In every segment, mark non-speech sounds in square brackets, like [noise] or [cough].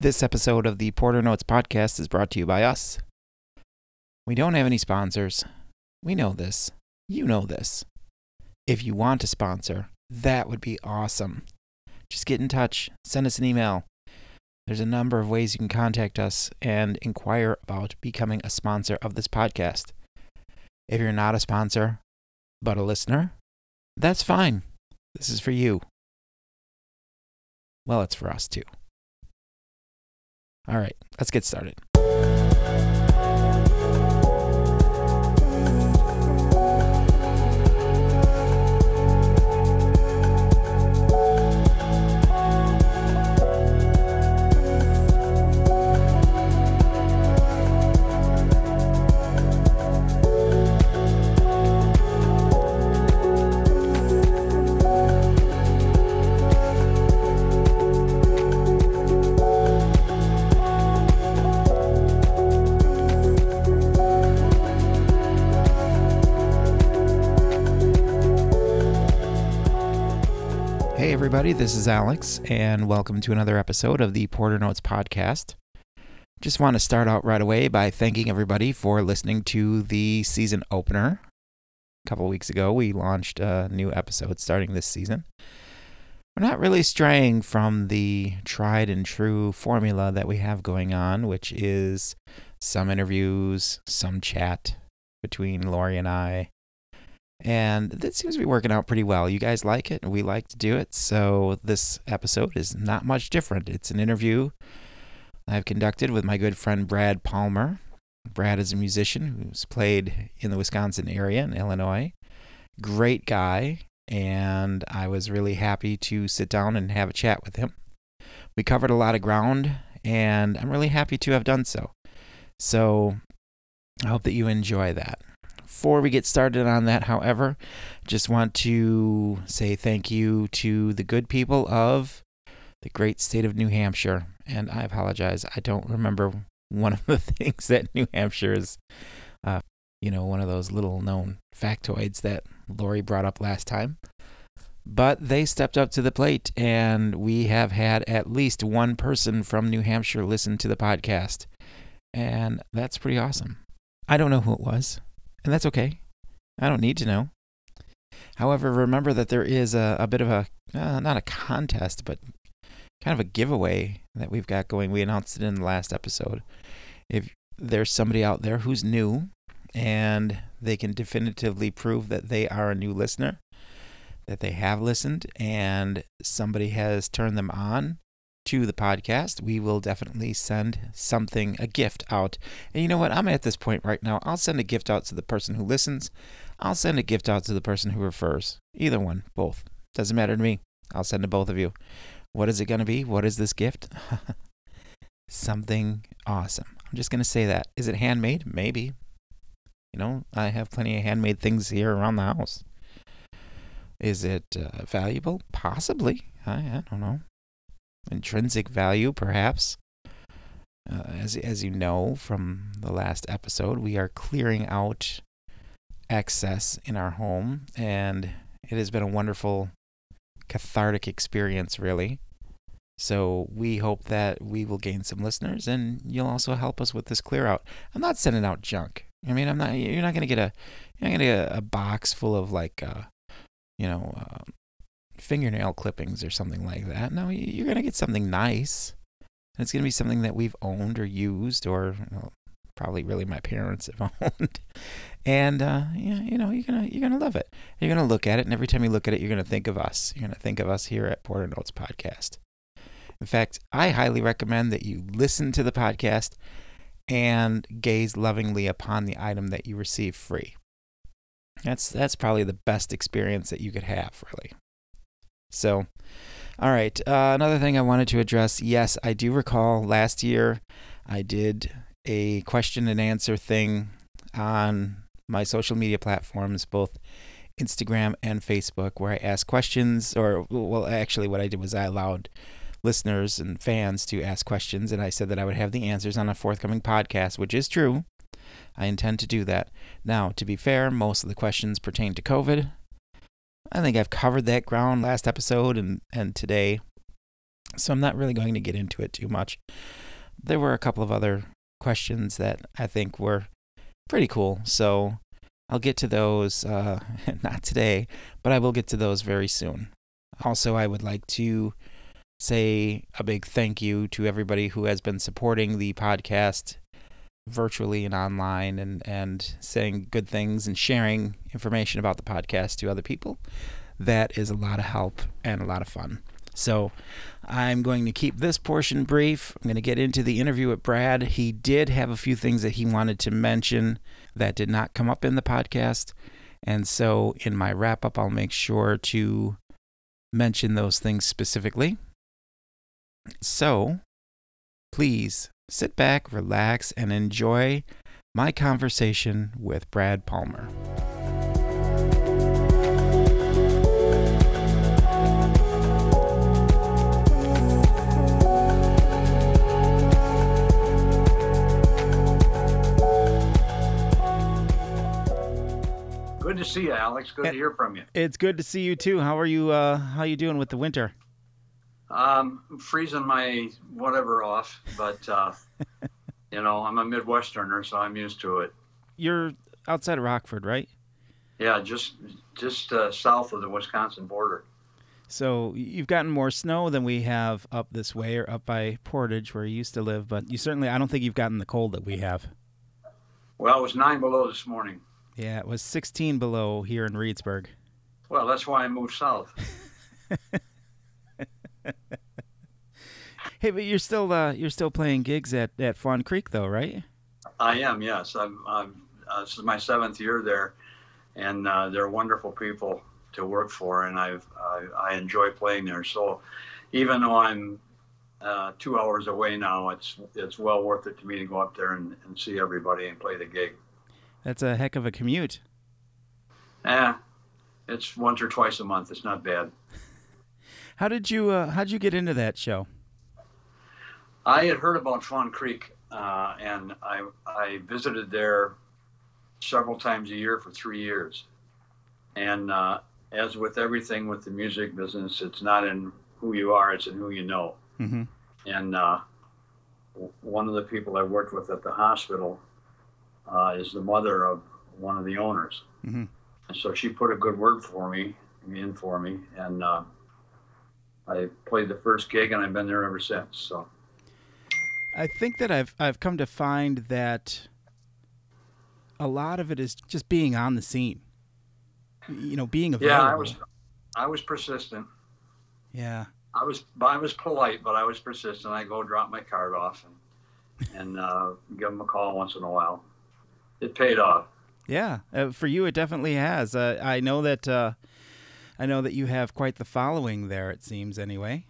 This episode of the Porter Notes podcast is brought to you by us. We don't have any sponsors. We know this. You know this. If you want to sponsor, that would be awesome. Just get in touch, send us an email. There's a number of ways you can contact us and inquire about becoming a sponsor of this podcast. If you're not a sponsor, but a listener, that's fine. This is for you. Well, it's for us too. All right, let's get started. Everybody, this is Alex, and welcome to another episode of the Porter Notes Podcast. Just want to start out right away by thanking everybody for listening to the season opener. A couple weeks ago, we launched a new episode starting this season. We're not really straying from the tried and true formula that we have going on, which is some interviews, some chat between Lori and I, and that seems to be working out pretty well. You guys like it, and we like to do it. So this episode is not much different. It's an interview I've conducted with my good friend Brad Palmer. Brad is a musician who's played in the Wisconsin area in Illinois. Great guy, and I was really happy to sit down and have a chat with him. We covered a lot of ground, and I'm really happy to have done so. So I hope that you enjoy that. Before we get started on that, however, just want to say thank you to the good people of the great state of New Hampshire. And I apologize, I don't remember one of the [laughs] things that New Hampshire is, uh, you know, one of those little known factoids that Lori brought up last time. But they stepped up to the plate, and we have had at least one person from New Hampshire listen to the podcast. And that's pretty awesome. I don't know who it was and that's okay. I don't need to know. However, remember that there is a, a bit of a, uh, not a contest, but kind of a giveaway that we've got going. We announced it in the last episode. If there's somebody out there who's new and they can definitively prove that they are a new listener, that they have listened, and somebody has turned them on to the podcast, we will definitely send something, a gift out. And you know what? I'm at this point right now. I'll send a gift out to the person who listens. I'll send a gift out to the person who refers. Either one, both. Doesn't matter to me. I'll send to both of you. What is it going to be? What is this gift? [laughs] something awesome. I'm just going to say that. Is it handmade? Maybe. You know, I have plenty of handmade things here around the house. Is it uh, valuable? Possibly. I, I don't know intrinsic value, perhaps. Uh, as as you know from the last episode, we are clearing out excess in our home, and it has been a wonderful cathartic experience, really. So we hope that we will gain some listeners, and you'll also help us with this clear out. I'm not sending out junk. I mean, I'm not. You're not gonna get a. You're not gonna get a, box full of like, uh, you know, uh, fingernail clippings or something like that. No, you're going to get something nice. And it's going to be something that we've owned or used or well, probably really my parents have [laughs] owned. And uh, yeah, you know, you're going to you're going to love it. You're going to look at it and every time you look at it, you're going to think of us. You're going to think of us here at Porter Notes podcast. In fact, I highly recommend that you listen to the podcast and gaze lovingly upon the item that you receive free. That's that's probably the best experience that you could have, really. So, all right. Uh, another thing I wanted to address yes, I do recall last year I did a question and answer thing on my social media platforms, both Instagram and Facebook, where I asked questions, or, well, actually, what I did was I allowed listeners and fans to ask questions, and I said that I would have the answers on a forthcoming podcast, which is true. I intend to do that. Now, to be fair, most of the questions pertain to COVID, I think I've covered that ground last episode and, and today. So I'm not really going to get into it too much. There were a couple of other questions that I think were pretty cool. So I'll get to those, uh, [laughs] not today, but I will get to those very soon. Also, I would like to say a big thank you to everybody who has been supporting the podcast virtually and online and, and saying good things and sharing information about the podcast to other people. That is a lot of help and a lot of fun. So I'm going to keep this portion brief. I'm going to get into the interview with Brad. He did have a few things that he wanted to mention that did not come up in the podcast. And so in my wrap up, I'll make sure to mention those things specifically. So please sit back, relax, and enjoy my conversation with Brad Palmer. Good to see you, Alex. Good to hear from you. It's good to see you too. How are you? Uh, how you doing with the winter? Um, I'm freezing my whatever off, but uh, [laughs] you know I'm a Midwesterner, so I'm used to it. You're outside of Rockford, right? Yeah, just just uh, south of the Wisconsin border. So you've gotten more snow than we have up this way or up by Portage where you used to live, but you certainly I don't think you've gotten the cold that we have. Well, it was nine below this morning. Yeah, it was 16 below here in Reedsburg. Well, that's why I moved south. [laughs] [laughs] hey, but you're still uh, you're still playing gigs at, at Fawn Creek though, right? I am. Yes, I'm. I'm uh, this is my seventh year there, and uh, they're wonderful people to work for, and I've I, I enjoy playing there. So, even though I'm uh, two hours away now, it's it's well worth it to me to go up there and, and see everybody and play the gig. That's a heck of a commute. Yeah, it's once or twice a month. It's not bad. How did you uh, How did you get into that show? I had heard about Fawn Creek, uh, and I I visited there several times a year for three years. And uh, as with everything with the music business, it's not in who you are; it's in who you know. Mm-hmm. And uh, one of the people I worked with at the hospital uh, is the mother of one of the owners. Mm-hmm. And so she put a good word for me, in for me, and uh, I played the first gig, and I've been there ever since. So I think that I've I've come to find that a lot of it is just being on the scene. You know, being available. yeah, I was I was persistent. Yeah. I was I was polite, but I was persistent. I go drop my card off and and uh, give them a call once in a while. It paid off. Yeah, uh, for you it definitely has. Uh, I know that uh, I know that you have quite the following there. It seems anyway.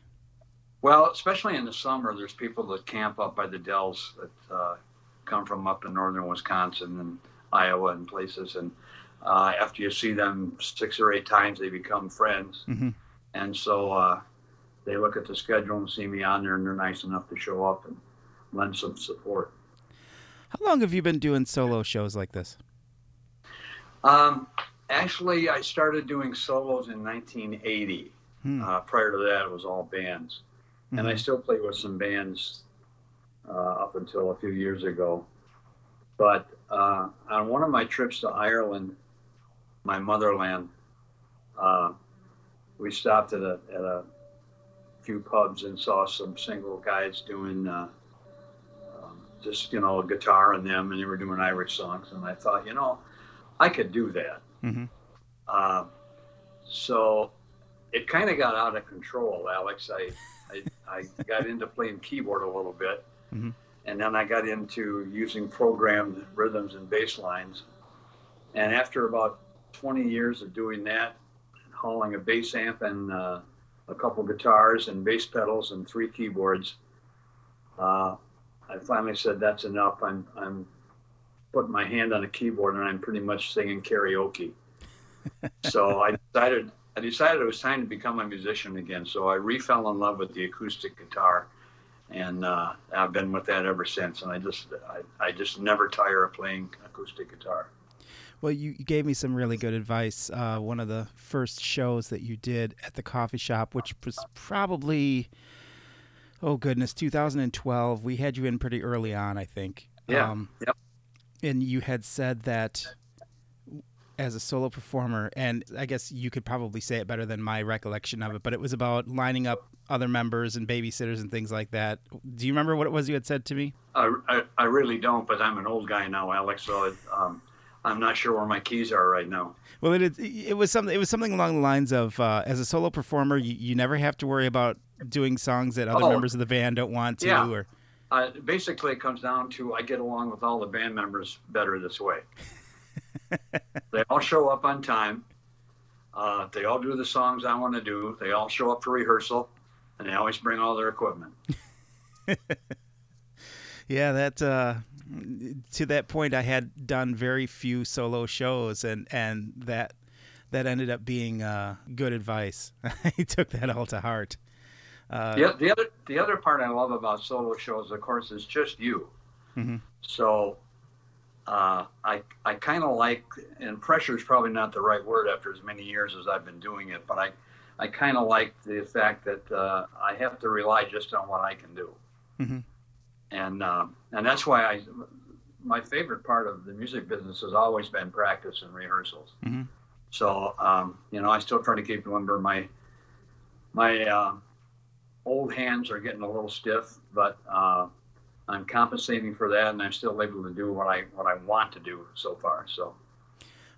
Well, especially in the summer, there's people that camp up by the Dells that uh, come from up in northern Wisconsin and Iowa and places, and uh, after you see them six or eight times, they become friends, Mhm. and so uh, they look at the schedule and see me on there, and they're nice enough to show up and lend some support. How long have you been doing solo shows like this? Um, actually, I started doing solos in 1980. Hmm. Uh, prior to that, it was all bands, and I Mhm. still play with some bands uh, up until a few years ago. But uh, on one of my trips to Ireland, my motherland, uh, we stopped at a at a few pubs and saw some single guys doing uh, um, just you know guitar and them, and they were doing Irish songs, and I thought, you know, I could do that. Mhm. Uh, so it kind of got out of control, Alex. I, I, I got into playing keyboard a little bit, Mhm. and then I got into using programmed rhythms and bass lines. And after about 20 years of doing that, hauling a bass amp and uh, a couple guitars and bass pedals and three keyboards, uh, I finally said, "That's enough. I'm, I'm putting my hand on a keyboard and I'm pretty much singing karaoke." [laughs] so I decided I decided it was time to become a musician again. So I refell in love with the acoustic guitar, and uh, I've been with that ever since. And I just I, I just never tire of playing acoustic guitar. Well, you, you gave me some really good advice. Uh, one of the first shows that you did at the coffee shop, which was probably Oh goodness, 2012. We had you in pretty early on, I think. Yeah. Um, yep. And you had said that as a solo performer, and I guess you could probably say it better than my recollection of it, but it was about lining up other members and babysitters and things like that. Do you remember what it was you had said to me? I, I, I really don't, but I'm an old guy now, Alex, so it, um, I'm not sure where my keys are right now. Well, it it was something it was something along the lines of uh, as a solo performer, you, you never have to worry about doing songs that other oh, members of the band don't want to. Yeah. Or uh, basically, it comes down to I get along with all the band members better this way. [laughs] they all show up on time. Uh, they all do the songs I want to do. They all show up for rehearsal, and they always bring all their equipment. [laughs] yeah, that uh, to that point, I had done very few solo shows, and and that that ended up being uh, good advice. [laughs] I took that all to heart. Uh, the, the other the other part I love about solo shows, of course, is just you. Mm-hmm. So uh, I I kind of like, and pressure is probably not the right word after as many years as I've been doing it, but I I kind of like the fact that uh, I have to rely just on what I can do, mm-hmm. and um, and that's why I my favorite part of the music business has always been practice and rehearsals. Mm-hmm. So um, you know I still try to keep remember my my uh, old hands are getting a little stiff, but uh, I'm compensating for that, and I'm still able to do what I what I want to do so far. So,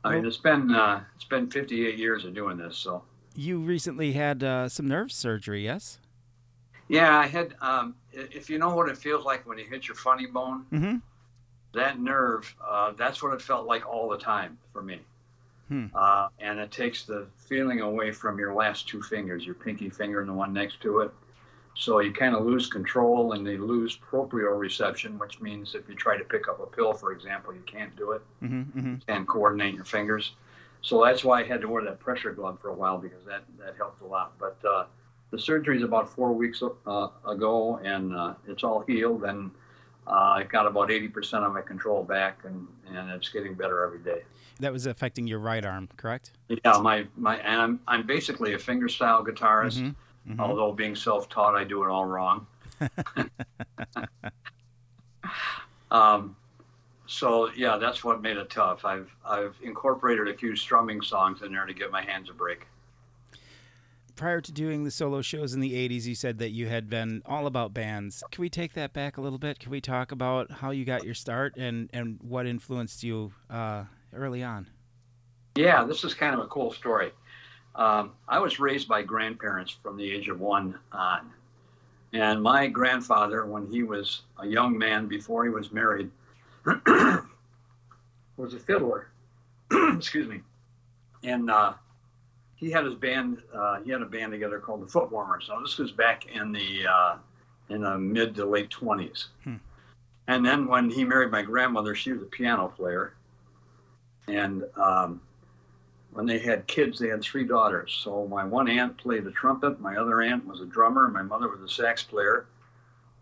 I mean, it's been uh, it's been 58 years of doing this. So you recently had uh, some nerve surgery, yes? Yeah, I had. Um, if you know what it feels like when you hit your funny bone, mm-hmm. that nerve, uh, that's what it felt like all the time for me. Hmm. Uh, and it takes the feeling away from your last two fingers, your pinky finger and the one next to it. So you kind of lose control and you lose proprioception, which means if you try to pick up a pill, for example, you can't do it. Mm-hmm, mm-hmm. Can't coordinate your fingers. So that's why I had to wear that pressure glove for a while because that, that helped a lot. But uh, the surgery is about four weeks uh, ago and uh, it's all healed. And uh, I got about 80% of my control back and, and it's getting better every day. That was affecting your right arm, correct? Yeah, my, my and I'm, I'm basically a fingerstyle guitarist. Mm-hmm Mm-hmm. Although being self-taught, I do it all wrong. [laughs] um, so yeah, that's what made it tough. I've I've incorporated a few strumming songs in there to give my hands a break. Prior to doing the solo shows in the '80s, you said that you had been all about bands. Can we take that back a little bit? Can we talk about how you got your start and and what influenced you uh, early on? Yeah, this is kind of a cool story. Um, I was raised by grandparents from the age of one on. And my grandfather, when he was a young man before he was married, [clears throat] was a fiddler. [clears throat] Excuse me. And uh, he had his band. Uh, he had a band together called the Footwarmers. So this was back in the uh, in the mid to late twenties. Hmm. And then when he married my grandmother, she was a piano player. And um, when they had kids, they had three daughters. So my one aunt played the trumpet, my other aunt was a drummer, my mother was a sax player,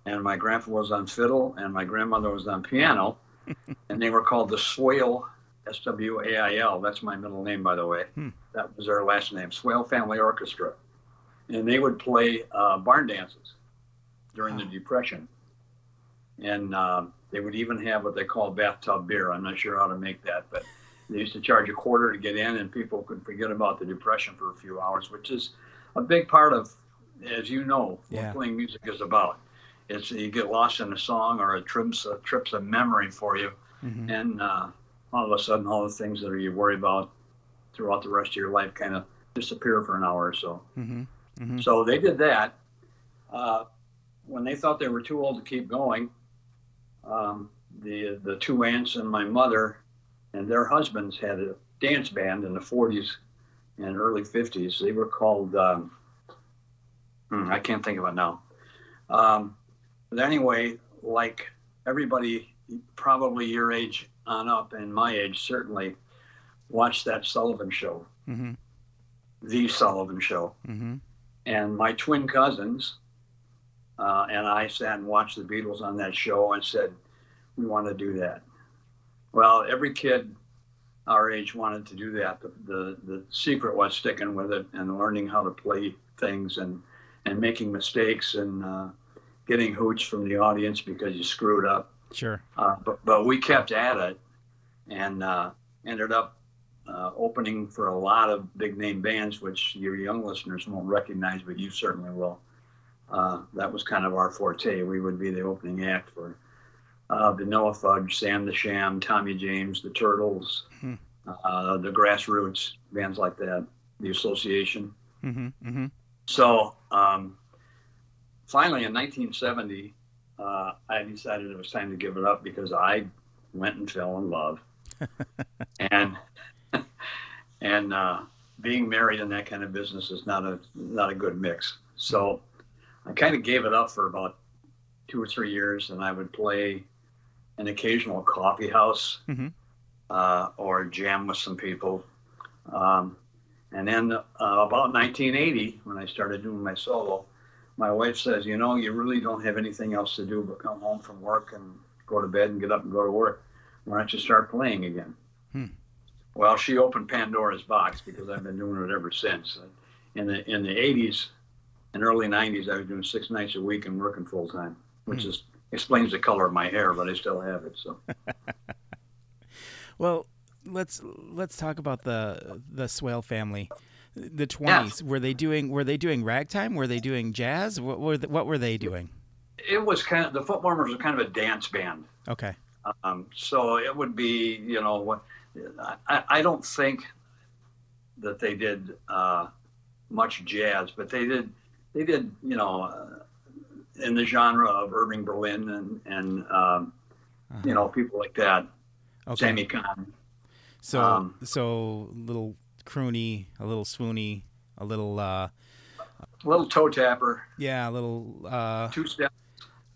and my grandpa was on fiddle, and my grandmother was on piano. [laughs] and they were called the Swail, S W A I L. That's my middle name, by the way. Hmm. That was their last name, Swail Family Orchestra. And they would play uh, barn dances during the Depression. And uh, they would even have what they call bathtub beer. I'm not sure how to make that, but they used to charge a quarter to get in, and people could forget about the depression for a few hours, which is a big part of, as you know, yeah. what playing music is about. It's you get lost in a song or a trips a trips a memory for you, mm-hmm. and uh, all of a sudden, all the things that you worry about throughout the rest of your life kind of disappear for an hour or so. Mm-hmm. Mm-hmm. So they did that. Uh, when they thought they were too old to keep going, um, the the two aunts and my mother and their husbands had a dance band in the 40s and early 50s. They were called, um, hmm, I can't think of it now. Um, but anyway, like everybody, probably your age on up, and my age certainly, watched that Sullivan Show, mm-hmm. the Sullivan Show, mm-hmm. and my twin cousins uh, and I sat and watched the Beatles on that show and said, "We want to do that." Well, every kid our age wanted to do that. The, the, the secret was sticking with it and learning how to play things and, and making mistakes and, uh, getting hoots from the audience because you screwed up. Sure. Uh, but but we kept at it, and uh, ended up uh, opening for a lot of big name bands, which your young listeners won't recognize, but you certainly will. Uh, that was kind of our forte. We would be the opening act for uh, Vanilla Fudge, Sam the Sham, Tommy James, the Turtles, Hmm. uh, the Grassroots, bands like that, the Association. Mm-hmm. Mm-hmm. So um, finally, in 1970, uh, I decided it was time to give it up because I went and fell in love, [laughs] and [laughs] and uh, being married in that kind of business is not a not a good mix. So I kind of gave it up for about two or three years, and I would play an occasional coffee house Mhm. uh, or jam with some people. Um, and then uh, about 1980, when I started doing my solo, my wife says, "You know, you really don't have anything else to do but come home from work and go to bed and get up and go to work. Why don't you start playing again?" Hmm. Well, she opened Pandora's box because I've been doing it ever since. In the in the 80s and early 90s, I was doing six nights a week and working full time, which Hmm. is explains the color of my hair, but I still have it. So [laughs] Well, let's let's talk about the the Swail family. The twenties were they doing were they doing ragtime? Were they doing jazz? What were the, what were they doing? it was kind of the Foot Warmers were kind of a dance band. Okay. Um, so it would be, you know, what I, I don't think that they did uh, much jazz, but they did, they did, you know, uh, in the genre of Irving Berlin and and um, you know people like that, Uh-huh. Okay. Sammy Cahn. So um, so little croony, a little swoony, a little uh little toe tapper, yeah, a little uh two step,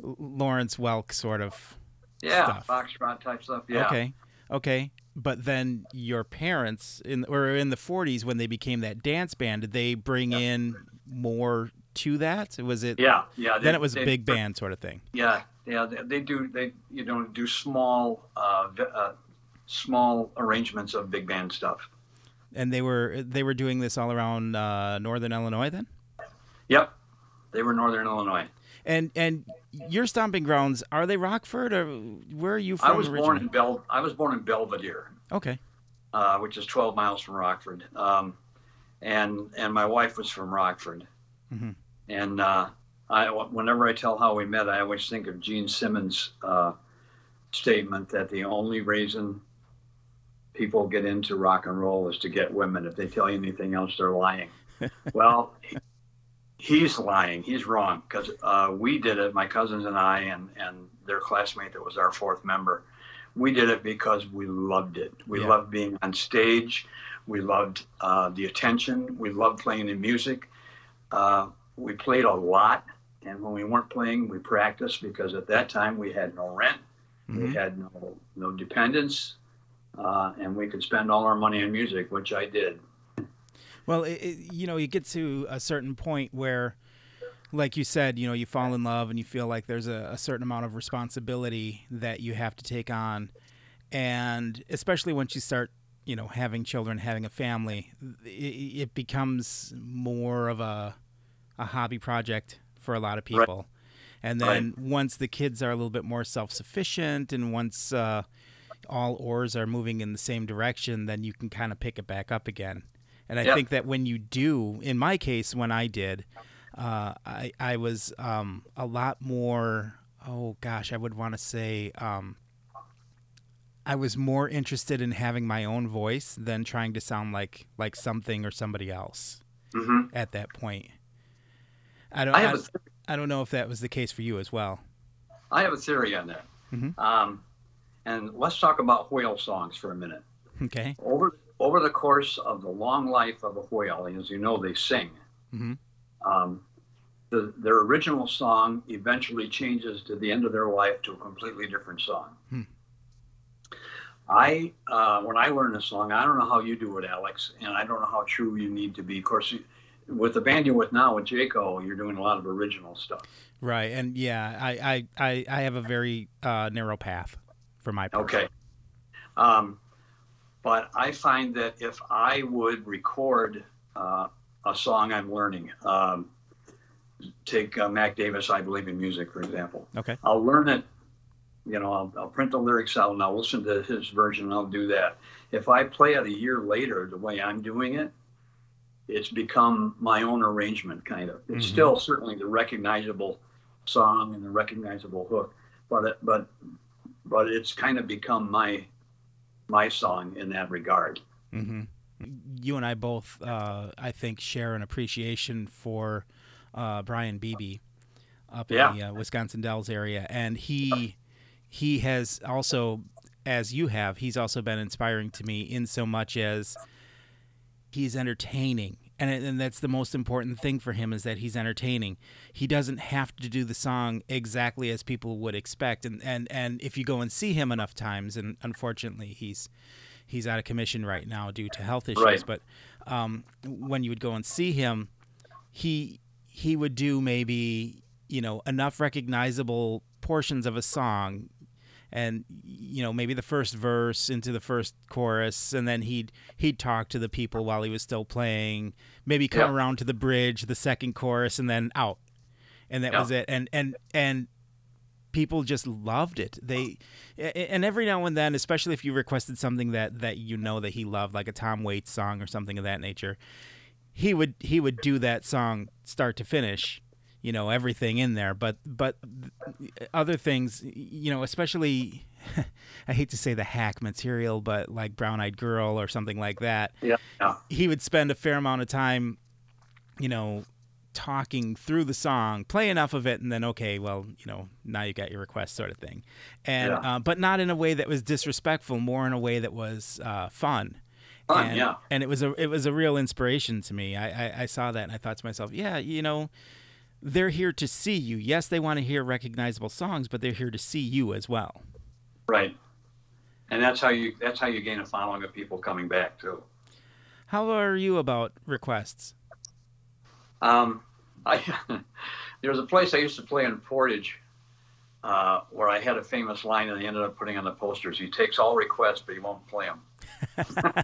Lawrence Welk sort of. yeah, Stuff. foxtrot type stuff. Yeah, Okay. Okay. But then your parents in or in the 40s when they became that dance band, did they bring Yeah. in more to that? Was it yeah, yeah. then it was a they- big band sort of thing. Yeah, yeah, they, they do. They you know do small, uh, uh, small arrangements of big band stuff. And they were they were doing this all around uh, northern Illinois then? Yep, they were Northern Illinois. And and your stomping grounds are they Rockford or where are you from I was originally? born in Bel. I was born in Belvidere, okay. uh, which is 12 miles from Rockford, um, and and my wife was from Rockford. Mhm. And uh, I, whenever I tell how we met, I always think of Gene Simmons' uh, statement that the only reason people get into rock and roll is to get women. If they tell you anything else, they're lying. [laughs] well, he- he's lying. He's wrong because uh, we did it, my cousins and I, and, and their classmate that was our fourth member. We did it because we loved it. We Yeah. loved being on stage. We loved uh, the attention. We loved playing the music. Uh, we played a lot. And when we weren't playing, we practiced because at that time we had no rent, we Mhm. had no, no dependents, uh, and we could spend all our money on music, which I did. Well, it, it, you know, you get to a certain point where, like you said, you know, you fall in love and you feel like there's a, a certain amount of responsibility that you have to take on. And especially once you start, you know, having children, having a family, it, it becomes more of a, a hobby project for a lot of Right. people. And then once the kids are a little bit more self sufficient and once uh, all oars are moving in the same direction, then you can kind of pick it back up again. And I Yeah. think that when you do, in my case, when I did, uh, I I was um, a lot more. Oh gosh, I would want to say um, I was more interested in having my own voice than trying to sound like like something or somebody else hmm at that point. I don't. I I, have a I don't know if that was the case for you as well. I have a theory on that. Mhm. Um, and let's talk about whale songs for a minute. Okay. Over over the course of the long life of a whale, as you know, they sing. Mhm. Um, the, their original song eventually changes to the end of their life to a completely different song. Hmm. I uh, when I learn a song, I don't know how you do it, Alex, and I don't know how true you need to be. Of course, you, with the band you're with now with Jaco, you're doing a lot of original stuff. Right. And yeah, I I I, I have a very uh, narrow path for my part. Okay. Um, but I find that if I would record uh, a song I'm learning, um, take uh, Mac Davis, I Believe in Music, for example. Okay. I'll learn it, you know, I'll, I'll print the lyrics out and I'll listen to his version and I'll do that. If I play it a year later, the way I'm doing it, it's become my own arrangement, kind of. It's Mhm. still certainly the recognizable song and the recognizable hook, but it, but but it's kind of become my my song in that regard. Mm-hmm. You and I both, uh, I think, share an appreciation for uh, Brian Beebe up Yeah. in the uh, Wisconsin Dells area, and he he has also, as you have, he's also been inspiring to me in so much as he's entertaining. And, and that's the most important thing for him is that he's entertaining. He doesn't have to do the song exactly as people would expect. And, and, and if you go and see him enough times, and unfortunately he's he's out of commission right now due to health issues. Right. But um, when you would go and see him, he he would do maybe you know enough recognizable portions of a song and you know maybe the first verse into the first chorus and then he'd he'd talk to the people while he was still playing maybe come Yeah. around to the bridge the second chorus and then out and that Yeah. was it and and and people just loved it they and every now and then especially if you requested something that that you know that he loved like a tom waits song or something of that nature he would he would do that song start to finish you know everything in there but but other things you know especially [laughs] i hate to say the hack material but like brown eyed girl or something like that Yeah, yeah. he would spend a fair amount of time you know talking through the song play enough of it and then okay well you know now you got your request sort of thing and Yeah. uh, but not in a way that was disrespectful more in a way that was uh, fun Fun, and, yeah. and it was a it was a real inspiration to me. I, I I saw that and I thought to myself, yeah, you know, they're here to see you. Yes, they want to hear recognizable songs, but they're here to see you as well. Right. And that's how you that's how you gain a following of people coming back too. How are you about requests? Um, I [laughs] there was a place I used to play in Portage uh, where I had a famous line and I ended up putting on the posters. He takes all requests, but he won't play them. [laughs]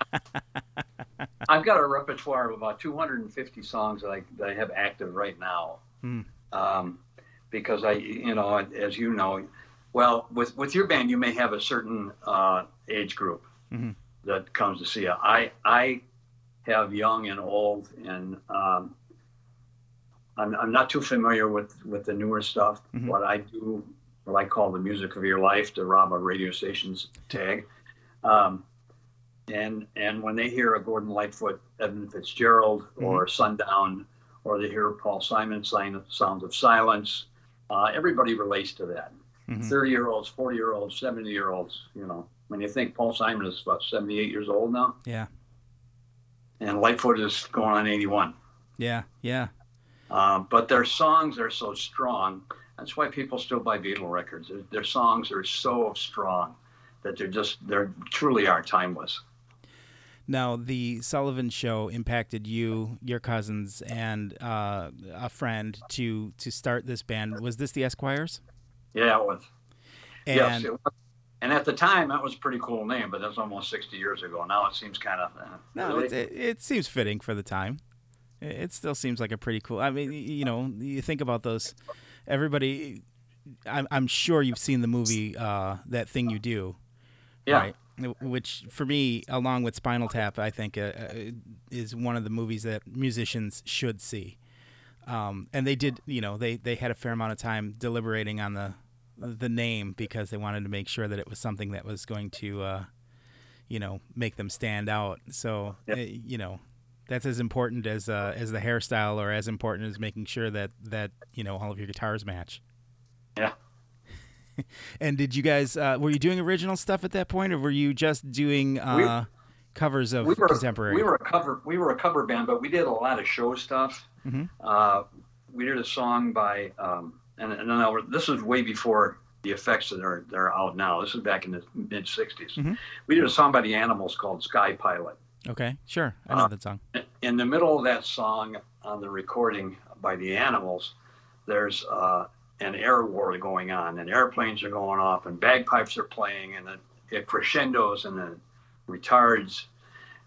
I've got a repertoire of about 250 songs that I, that I have active right now. Hmm. Um, because I, you know, as you know, well, with, with your band, you may have a certain uh, age group Mhm. that comes to see you. I, I have young and old, and um, I'm, I'm not too familiar with, with the newer stuff. Mhm. What I do, what I call the music of your life, to rob a radio station's tag. Um, and and when they hear a Gordon Lightfoot, Edmund Fitzgerald, or Sundown, or they hear Paul Simon sign Sounds of Silence, uh, everybody relates to that. Mhm. Thirty year olds, forty year olds, seventy year olds. You know, when you think Paul Simon is about seventy eight years old now, Yeah, and Lightfoot is going on eighty one. yeah, yeah. Um, but their songs are so strong. That's why people still buy Beatle records. Their, their songs are so strong that they're just they're truly are timeless. Now, the Sullivan Show impacted you, your cousins, and uh, a friend to to start this band. Was this the Esquires? Yeah, it was. And yes, it was. And at the time, that was a pretty cool name, but that's almost 60 years ago. Now it seems kind of. Uh, No, really? it, it, seems fitting for the time. It, it still seems like a pretty cool. I mean, you know, you think about those. Everybody, I'm, I'm sure you've seen the movie uh, that thing you do, yeah. right? Which for me, along with Spinal Tap, I think uh, uh, is one of the movies that musicians should see. Um, and they did, you know, they they had a fair amount of time deliberating on the the name because they wanted to make sure that it was something that was going to, uh, you know, make them stand out. So, Yep. uh, you know, that's as important as uh, as the hairstyle, or as important as making sure that that you know all of your guitars match. Yeah. [laughs] and did you guys uh, were you doing original stuff at that point, or were you just doing uh, covers of we were contemporary? we were a cover we were a cover band, but we did a lot of show stuff. Mhm. Uh, we did a song by um, and, and then this was way before the effects that are that are out now. This is back in the mid '60s. Mhm. We did a song by the Animals called Sky Pilot. okay, sure, I know Uh, that song. in the middle of that song on the recording by the animals there's uh, an air war going on and airplanes are going off and bagpipes are playing and it, it crescendos and then retards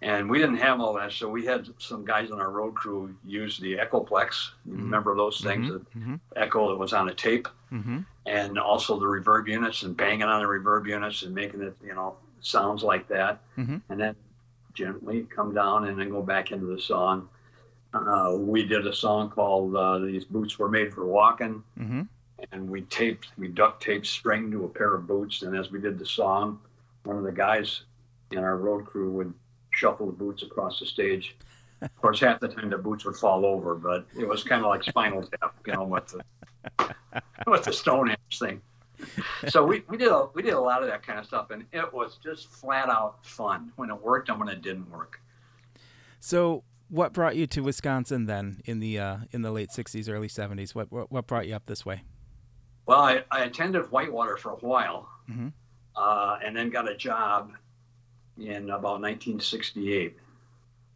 And we didn't have all that, so we had some guys on our road crew use the Echoplex. You Mhm. remember those things? Mm-hmm. The Echo that was on a tape, Mm-hmm. and also the reverb units and banging on the reverb units and making it, you know, sounds like that. Mhm. And then gently come down and then go back into the song. Uh, we did a song called uh, "These Boots Were Made for Walking." And we taped, we duct taped string to a pair of boots. And as we did the song, one of the guys in our road crew would shuffle the boots across the stage. Of course, half the time the boots would fall over, but it was kind of like Spinal Tap, you know, with the with the Stonehenge thing. So we, we did a we did a lot of that kind of stuff, and it was just flat out fun when it worked and when it didn't work. So, what brought you to Wisconsin then in the uh, in the late '60s, early '70s? What, what what brought you up this way? Well, I, I attended Whitewater for a while, Mhm. uh, and then got a job in about 1968.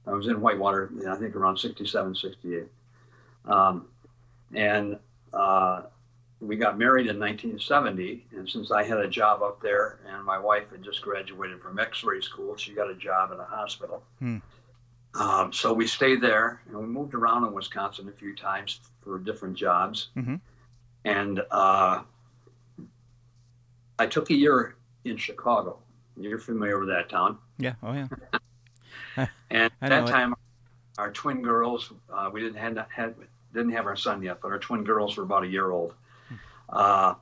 I was in Whitewater, I think around 67, 68. Um, and uh, we got married in 1970. And since I had a job up there and my wife had just graduated from x ray school, she got a job at a hospital. Hmm. Um, so we stayed there and we moved around in Wisconsin a few times for different jobs. Mhm. And uh, I took a year in Chicago. You're familiar with that town. Yeah. Oh yeah. [laughs] And at that it. time, our twin girls, uh, we didn't have, had, didn't have our son yet, but our twin girls were about a year old. Hmm. Uh,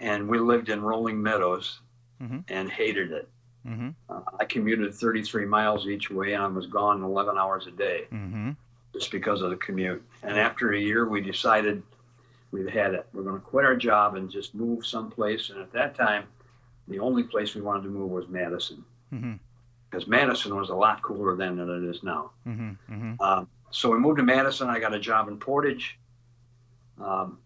and we lived in Rolling Meadows Mhm. and hated it. Mm-hmm. Uh, I commuted 33 miles each way and I was gone 11 hours a day Mm-hmm. just because of the commute. And after a year, we decided we've had it. We're going to quit our job and just move someplace. And at that time, the only place we wanted to move was Madison Mm-hmm. because Madison was a lot cooler then than it is now. Mm-hmm. Mm-hmm. Um, so we moved to Madison. I got a job in Portage. Um,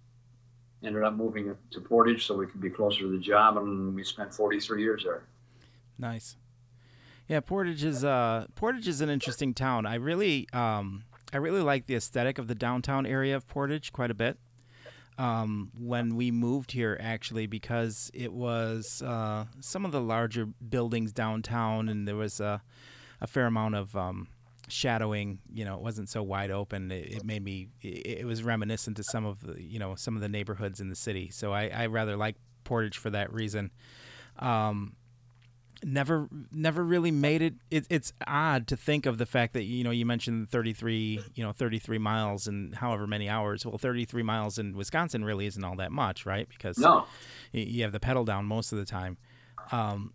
ended up moving to Portage so we could be closer to the job, and we spent 43 years there. Nice. Yeah, Portage is uh Portage is an interesting town. I really um I really like the aesthetic of the downtown area of Portage quite a bit. Um, when we moved here, actually, because it was uh, some of the larger buildings downtown, and there was a, a fair amount of um, shadowing. You know, it wasn't so wide open. It, it made me. It, it was reminiscent to some of the you know some of the neighborhoods in the city. So I, I rather like Portage for that reason. Um, never never really made it. it it's odd to think of the fact that you know you mentioned 33 you know 33 miles and however many hours. Well 33 miles in wisconsin really isn't all that much right? Because No, you have the pedal down most of the time. Um,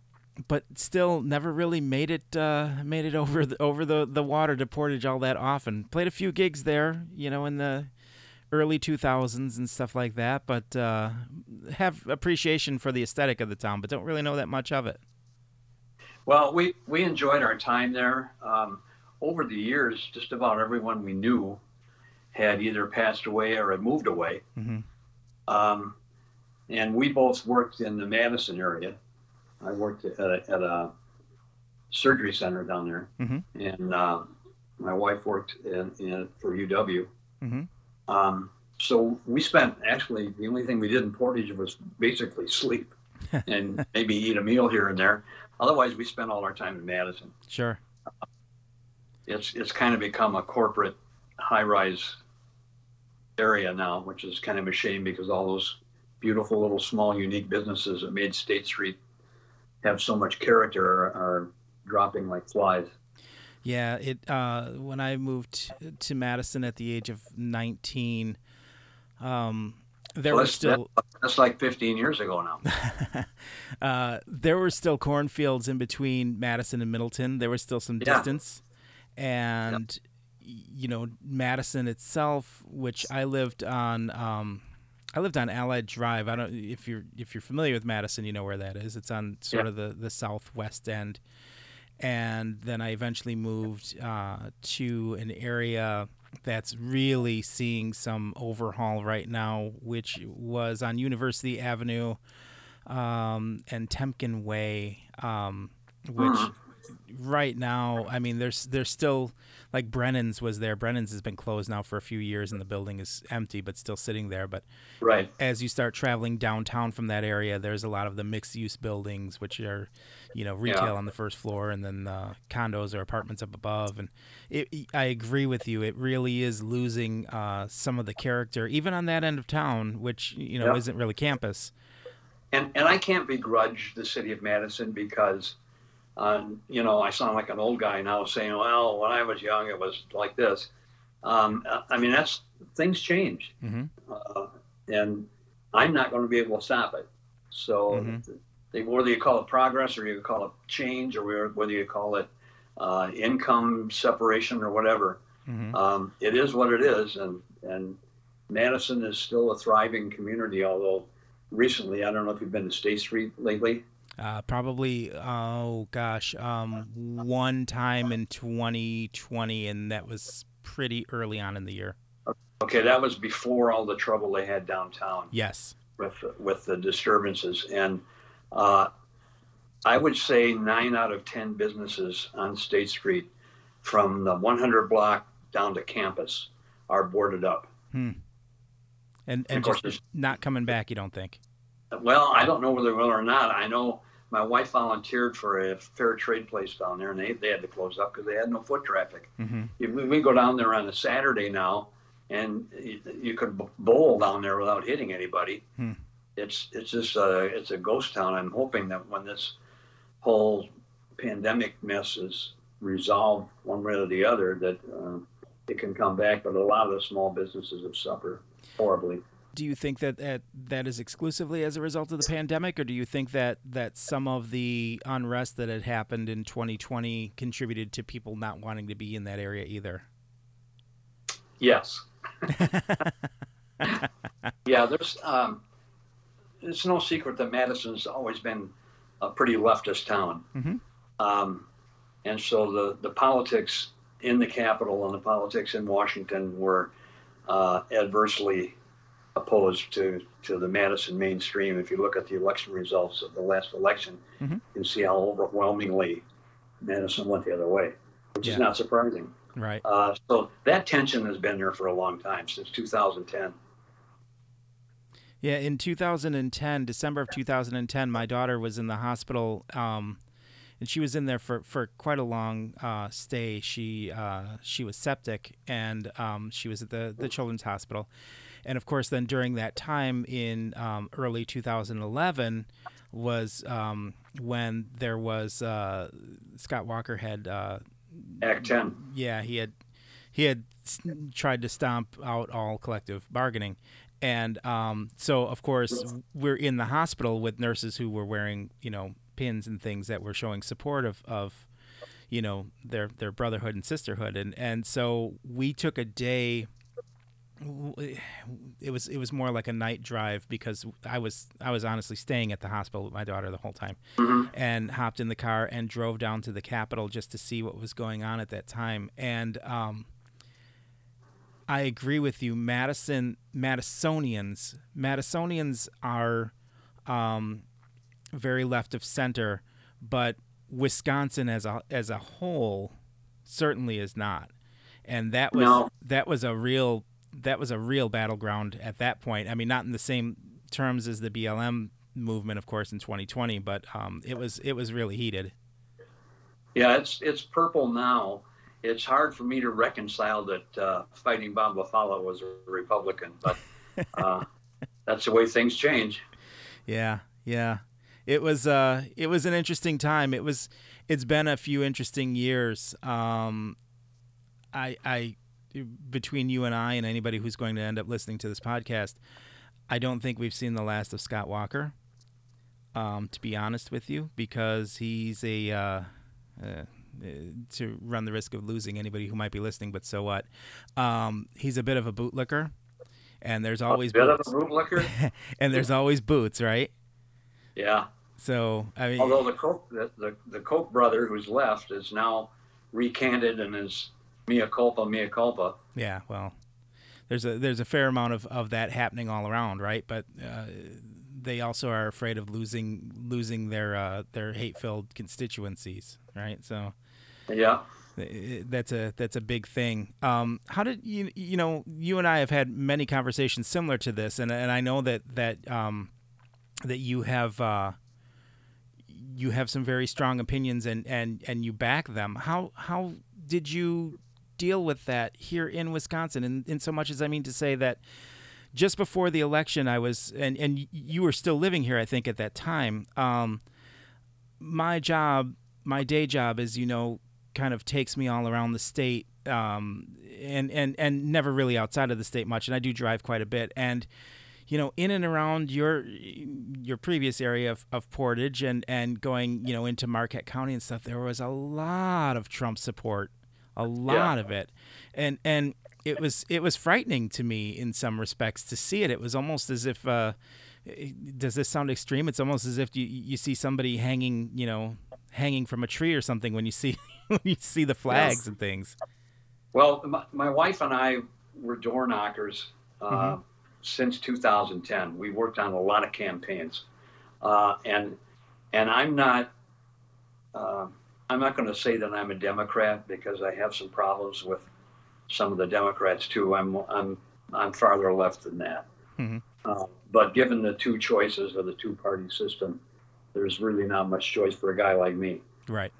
but still never really made it uh, made it over the, over the, the water to portage all that often. Played a few gigs there you know in the early 2000s and stuff like that but uh, have appreciation for the aesthetic of the town but don't really know that much of it well, we we enjoyed our time there. Um, over the years, just about everyone we knew had either passed away or had moved away. hmm Um, and we both worked in the Madison area. I worked at a, at a surgery center down there, Mhm. and uh, my wife worked in, in for UW. hmm Um, so we spent actually the only thing we did in Portage was basically [laughs] sleep and maybe eat a meal here and there. Otherwise, we spend all our time in Madison. sure It's it's kind of become a corporate high-rise area now, which is kind of a shame because all those beautiful little small unique businesses that made State Street have so much character are, are dropping like flies. Yeah, it. Uh, when I moved to Madison at the age of nineteen, um, there Well, were still That's like 15 years ago now. [laughs] uh, there were still cornfields in between Madison and Middleton. There was still some Yeah. distance, and y you know Madison itself, which I lived on. Um, I lived on Allied Drive. I don't if you're if you're familiar with Madison, you know where that is. It's on sort Yeah. of the the southwest end, and then I eventually moved uh, to an area that's really seeing some overhaul right now, which was on University Avenue um, and Temkin Way, um, which Mhm. Right now, I mean, there's there's still like Brennan's was there. Brennan's has been closed now for a few years, and the building is empty, but still sitting there. But right as you start traveling downtown from that area, there's a lot of the mixed use buildings, which are, you know, retail Yeah. on the first floor, and then uh, condos or apartments up above. And it, I agree with you. It really is losing uh, some of the character, even on that end of town, which you know Yeah. isn't really campus. and and I can't begrudge the city of Madison because, uh, you know, I sound like an old guy now saying, "Well, when I was young, it was like this." Um, I mean, that's things change, hmm uh, and I'm not going to be able to stop it. So, Mhm. they, whether you call it progress or you call it change or whether- you call it uh, income separation or whatever, hmm um, it is what it is, and and Madison is still a thriving community. Although recently, I don't know if you've been to State Street lately. Uh, probably, oh gosh, um, one time in 2020, and that was pretty early on in the year. Okay, that was before all the trouble they had downtown Yes. with with the disturbances, and uh, I would say nine out of ten businesses on State Street, from the 100 block down to campus, are boarded up. And and course, just not coming back, you don't think? Well, I don't know whether they will or not. I know my wife volunteered for a fair trade place down there, and they, they had to close up because they had no foot traffic. hmm we go down there on a Saturday now, and you, you could bowl down there without hitting anybody. Hmm. It's it's just a it's a ghost town. I'm hoping that when this whole pandemic mess is resolved one way or the other, that uh, it can come back. But a lot of the small businesses have suffered horribly. Do you think that, that that is exclusively as a result of the pandemic, or do you think that that some of the unrest that had happened in 2020 contributed to people not wanting to be in that area either? Yes. [laughs] yeah, there's um, it's no secret that Madison's always been a pretty leftist town, Mhm. um, and so the the politics in the capital and the politics in Washington were uh, adversely opposed to to the Madison mainstream. If you look at the election results of the last election, Mhm. you can see how overwhelmingly Madison went the other way, which Yeah. is not surprising. Right. Uh, so that tension has been there for a long time, since 2010. Yeah, in 2010, December of 2010, my daughter was in the hospital, um, and she was in there for, for quite a long uh, stay. She uh, she was septic, and um, she was at the the children's hospital, and of course, then during that time in um, early 2011 was um, when there was uh, Scott Walker had uh, Act 10. yeah, he had he had tried to stomp out all collective bargaining, and um, so of course we're in the hospital with nurses who were wearing you know pins and things that were showing support of, of you know their their brotherhood and sisterhood, and and so we took a day. It was it was more like a night drive because I was I was honestly staying at the hospital with my daughter the whole time Mhm. and hopped in the car and drove down to the Capitol just to see what was going on at that time. And um, I agree with you, Madison Madisonians. Madisonians are um, very left of center, but Wisconsin as a as a whole certainly is not. And that was No. that was a real that was a real battleground at that point. I mean, not in the same terms as the BLM movement, of course, in 2020, but um, it was it was really heated. Yeah, it's it's purple now. It's hard for me to reconcile that uh, fighting Bob La Follette was a Republican, but [laughs] uh, that's the way things change. Yeah, yeah. It was uh it was an interesting time. It was it's been a few interesting years. Um I I between you and I and anybody who's going to end up listening to this podcast, I don't think we've seen the last of Scott Walker. Um to be honest with you because he's a uh, uh to run the risk of losing anybody who might be listening, but so what? Um, he's a bit of a bootlicker, and there's always a bit boots. of a bootlicker. [laughs] and there's always boots, right? Yeah. So I mean, Although the Koch, the, the, the Koch brother who's left is now recanted and is mea culpa, mea culpa. yeah, well, there's a there's a fair amount of, of that happening all around, right? But uh, they also are afraid of losing losing their uh, their hate filled constituencies, right? So yeah, that's a that's a big thing. Um, how did you you know you and I have had many conversations similar to this, and and I know that that um, that you have uh, you have some very strong opinions and and and you back them. How how did you deal with that here in Wisconsin? In in so much as I mean to say that just before the election, I was and and you were still living here, I think, at that time. Um, my job, my day job, is you know kind of takes me all around the state um, and and and never really outside of the state much. And I do drive quite a bit. And you know, in and around your your previous area of, of Portage and and going you know into Marquette County and stuff, there was a lot of Trump support, a lot yeah. of it, and and it was it was frightening to me in some respects to see it. It was almost as if. Uh, does this sound extreme? It's almost as if you you see somebody hanging, you know, hanging from a tree or something when you see [laughs] when you see the flags yes. and things. Well, my, my, wife and I were door knockers uh, mm-hmm. since 2010. We worked on a lot of campaigns, uh, and and I'm not. Uh, I'm not going to say that I'm a Democrat because I have some problems with some of the Democrats too. I'm I'm I'm farther left than that. Mm-hmm. Uh, but given the two choices of the two party system, there's really not much choice for a guy like me. Right.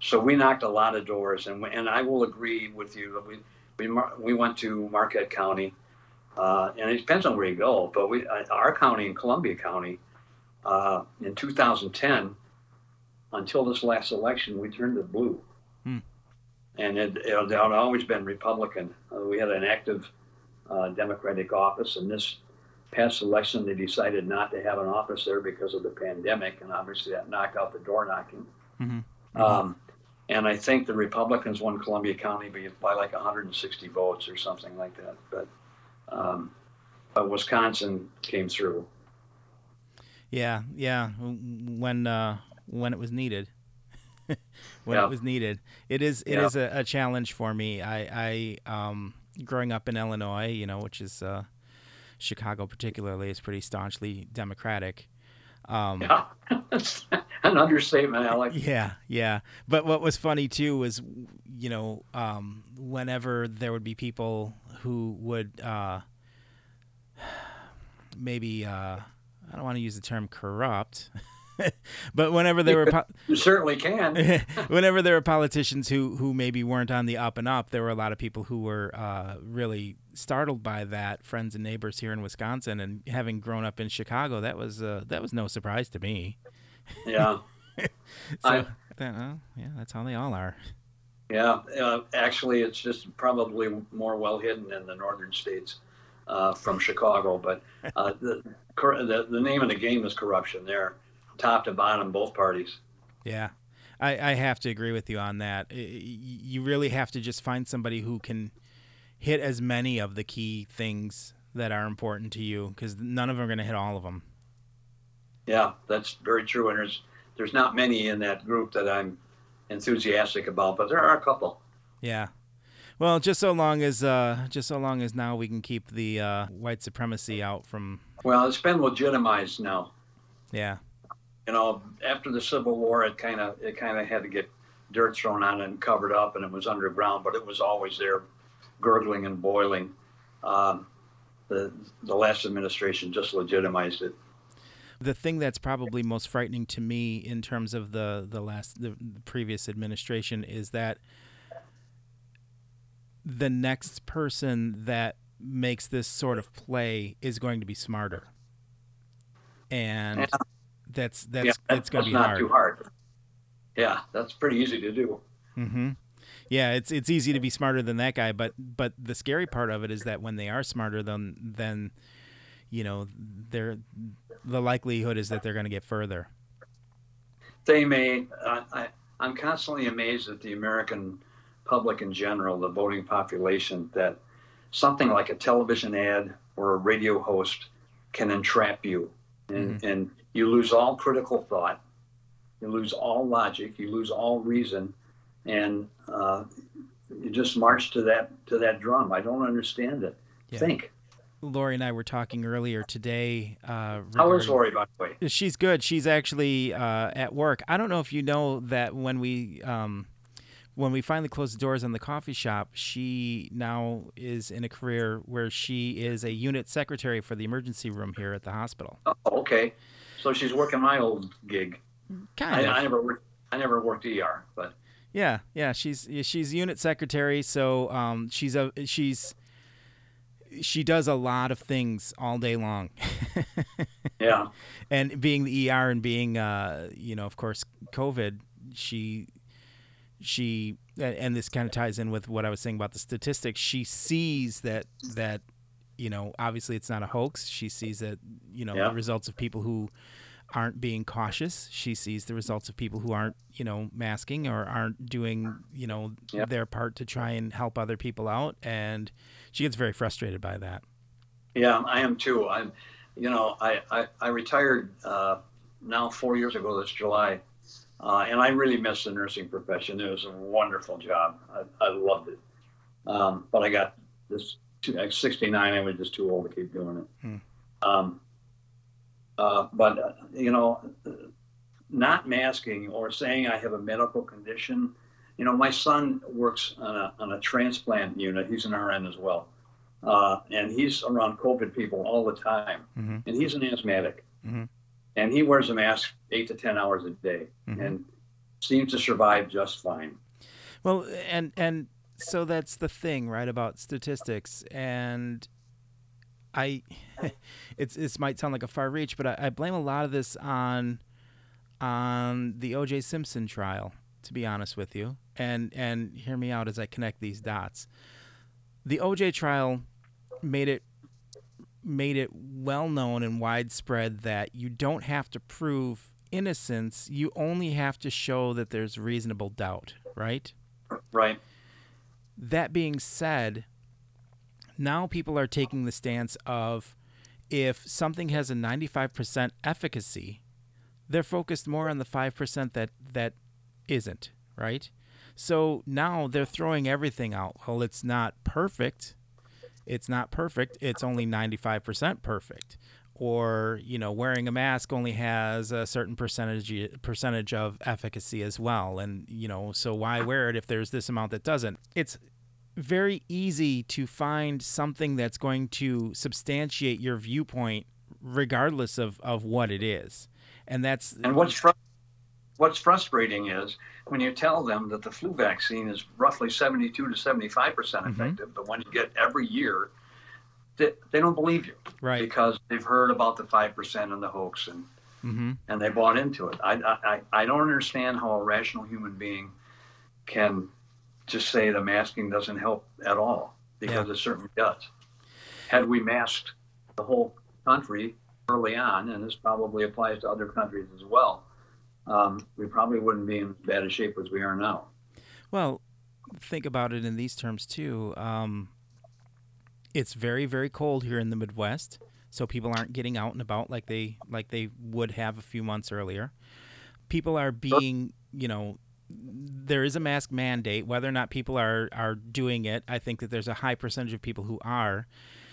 So we knocked a lot of doors, and and I will agree with you. We we we went to Marquette County, uh, and it depends on where you go. But we uh, our county in Columbia County, uh, in 2010, until this last election, we turned it blue, hmm. and it, it, it, had always been Republican. Uh, we had an active uh, Democratic office, and this past election they decided not to have an office there because of the pandemic, and obviously that knocked out the door knocking. Mm-hmm. Mm-hmm. Um, and I think the Republicans won Columbia County by like 160 votes or something like that. But, um, but Wisconsin came through. Yeah, yeah. When uh, when it was needed, [laughs] when yeah. it was needed, it is it yeah. is a, a, challenge for me. I, I um, growing up in Illinois, you know, which is uh, Chicago particularly, is pretty staunchly Democratic. Um, yeah, [laughs] an understatement, Alex. Yeah, yeah. But what was funny too was, you know, um, whenever there would be people who would uh, [sighs] maybe uh, I don't want to use the term corrupt. [laughs] [laughs] but whenever there were po- [laughs] you certainly can. [laughs] whenever there were politicians who who maybe weren't on the up and up, there were a lot of people who were uh, really startled by that. Friends and neighbors here in Wisconsin, and having grown up in Chicago, that was uh, that was no surprise to me. Yeah. so I, that, uh, yeah, that's how they all are. Yeah, uh, actually, it's just probably more well hidden in the northern states uh, from Chicago. But uh, the, the, the name of the game is corruption there top to bottom, both parties. Yeah. I, I have to agree with you on that. You really have to just find somebody who can hit as many of the key things that are important to you because none of them are going to hit all of them. Yeah, that's very true. And there's there's not many in that group that I'm enthusiastic about, but there are a couple. Yeah. Well, just so long as uh, just so long as now we can keep the uh, white supremacy out from. Well, it's been legitimized now. Yeah you know, after the Civil War, it kind of it kind of had to get dirt thrown on it and covered up, and it was underground, but it was always there, gurgling and boiling. Um, the the last administration just legitimized it. The thing that's probably most frightening to me in terms of the the last the, the previous administration is that the next person that makes this sort of play is going to be smarter. And yeah that's that's yeah, that's, going to be not hard. too hard. Yeah, that's pretty easy to do. Mm-hmm. Yeah, it's it's easy to be smarter than that guy, but but the scary part of it is that when they are smarter than then, you know, they're the likelihood is that they're going to get further. They may. Uh, I I'm constantly amazed at the American public in general, the voting population, that something like a television ad or a radio host can entrap you and, mm-hmm. and you lose all critical thought, you lose all logic, you lose all reason, and uh, you just march to that to that drum. I don't understand it. Yeah. Think, Lori and I were talking earlier today. Uh, How is Lori, by the way? She's good. She's actually uh, at work. I don't know if you know that when we um, when we finally closed the doors on the coffee shop, she now is in a career where she is a unit secretary for the emergency room here at the hospital. Oh, okay. So she's working my old gig. Kind I, of. I never worked. I never worked ER, but Yeah, yeah. She's she's unit secretary, so um, she's a she's she does a lot of things all day long. [laughs] yeah, and being the ER and being uh, you know of course COVID she she and and this kind of ties in with what I was saying about the statistics she sees that that you know obviously it's not a hoax she sees that you know Yeah. the results of people who aren't being cautious she sees the results of people who aren't you know masking or aren't doing you know Yep. their part to try and help other people out and she gets very frustrated by that yeah, I am too. I'm, you know, I I, I retired uh, now four years ago this July, uh, and I really miss the nursing profession. It was a wonderful job. I, I loved it, um, but I got this. At 69, I was just too old to keep doing it. Hmm. Um, uh, but uh, you know, not masking or saying I have a medical condition. You know, my son works on a, on a transplant unit. He's an RN as well. Uh, and he's around COVID people all the time. hmm And he's an asthmatic. Mhm. And he wears a mask eight to 10 hours a day Mhm. and seems to survive just fine. Well, and and so that's the thing, right, about statistics. And I, [laughs] it's this might sound like a far reach, but I, I blame a lot of this on on the O.J. Simpson trial. To be honest with you, and and hear me out as I connect these dots. The O.J. trial made it made it well known and widespread that you don't have to prove innocence you only have to show that there's reasonable doubt right Right. That being said, now people are taking the stance of if something has a 95% efficacy, they're focused more on the 5% that that isn't, right? So now they're throwing everything out. Well, it's not perfect. It's not perfect. It's only 95% perfect. Or, you know, wearing a mask only has a certain percentage percentage of efficacy as well. And, you know, so why wear it if there's this amount that doesn't? It's very easy to find something that's going to substantiate your viewpoint regardless of, of what it is. And that's And what's fr- what's frustrating is when you tell them that the flu vaccine is roughly 72 to 75 percent Mhm. effective, the one you get every year, they, they don't believe you right. because they've heard about the five percent and the hoax and hmm and they bought into it. I, I, I don't understand how a rational human being can just say the masking doesn't help at all because it certainly does. Had we masked the whole country early on, and this probably applies to other countries as well, um, we probably wouldn't be in as bad a shape as we are now. Well, think about it in these terms too. Um, it's very, very cold here in the Midwest, so people aren't getting out and about like they like they would have a few months earlier. People are being, you know, there is a mask mandate. Whether or not people are are doing it, I think that there's a high percentage of people who are.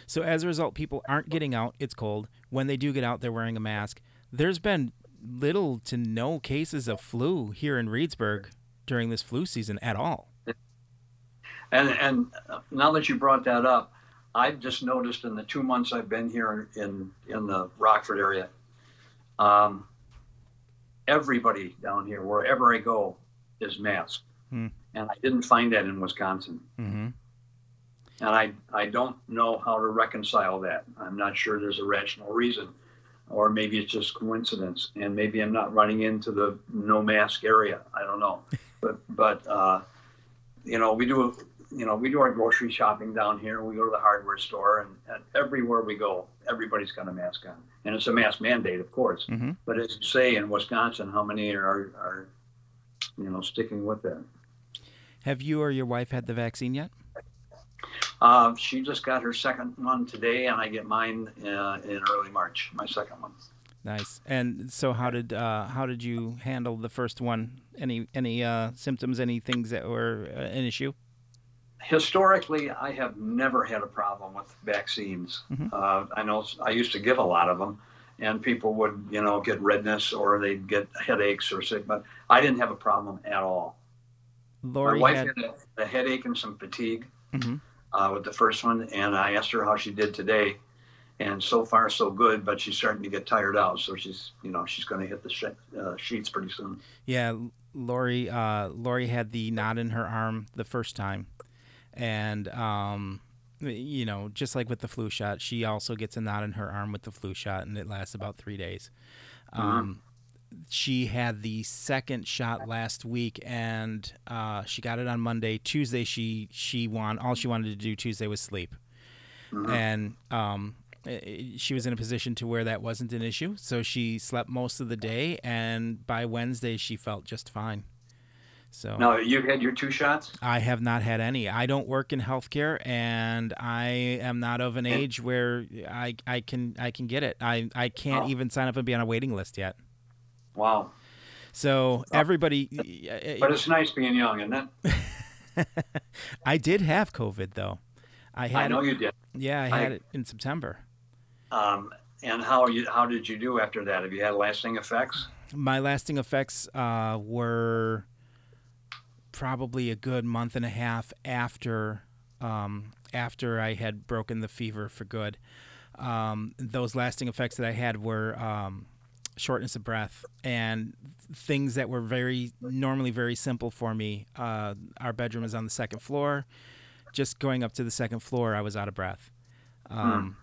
So as a result, people aren't getting out. It's cold. When they do get out, they're wearing a mask. There's been little to no cases of flu here in Reedsburg during this flu season at all. And and now that you brought that up, I've just noticed in the two months I've been here in in the Rockford area, um, everybody down here, wherever I go, is masked, Hmm. and I didn't find that in Wisconsin. Mm-hmm. And I I don't know how to reconcile that. I'm not sure there's a rational reason, or maybe it's just coincidence, and maybe I'm not running into the no mask area. I don't know, [laughs] but but uh, you know we do you know, we do our grocery shopping down here. We go to the hardware store, and, and everywhere we go, everybody's got a mask on, and it's a mask mandate, of course. Mhm. But as you say in Wisconsin, how many are are you know sticking with that? Have you or your wife had the vaccine yet? Uh, she just got her second one today, and I get mine uh, in early March. My second one. Nice. And so, how did uh, how did you handle the first one? Any any uh, symptoms? Any things that were uh, an issue? historically, I have never had a problem with vaccines. Mhm. Uh, I know I used to give a lot of them, and people would, you know, get redness or they'd get headaches or sick, but I didn't have a problem at all. Lori My wife had. had a, a headache and some fatigue Mhm. uh, with the first one, and I asked her how she did today, and so far so good. But she's starting to get tired out, so she's, you know, she's going to hit the sh- uh, sheets pretty soon. Yeah, Lori. Uh, Lori had the knot in her arm the first time, and um, you know, just like with the flu shot, she also gets a knot in her arm with the flu shot, and it lasts about three days. Um, She had the second shot last week, and uh, she got it on Monday. Tuesday, she she won. All she wanted to do Tuesday was sleep, Mhm. and um, she was in a position to where that wasn't an issue. So she slept most of the day, and by Wednesday, she felt just fine. So Now you've had your two shots. I have not had any. I don't work in healthcare, and I am not of an age where I I can I can get it. I I can't Oh. even sign up and be on a waiting list yet. Wow, So everybody, but it's nice being young, isn't it? [laughs] I did have COVID though. I had I know it, you did. yeah, I I- had it in September. Um, and how you how did you do after that? Have you had lasting effects? My lasting effects uh, were probably a good month and a half after um, after I had broken the fever for good. Um, those lasting effects that I had were um, shortness of breath and things that were very normally very simple for me. Uh, our bedroom is on the second floor. Just going up to the second floor, I was out of breath. Um.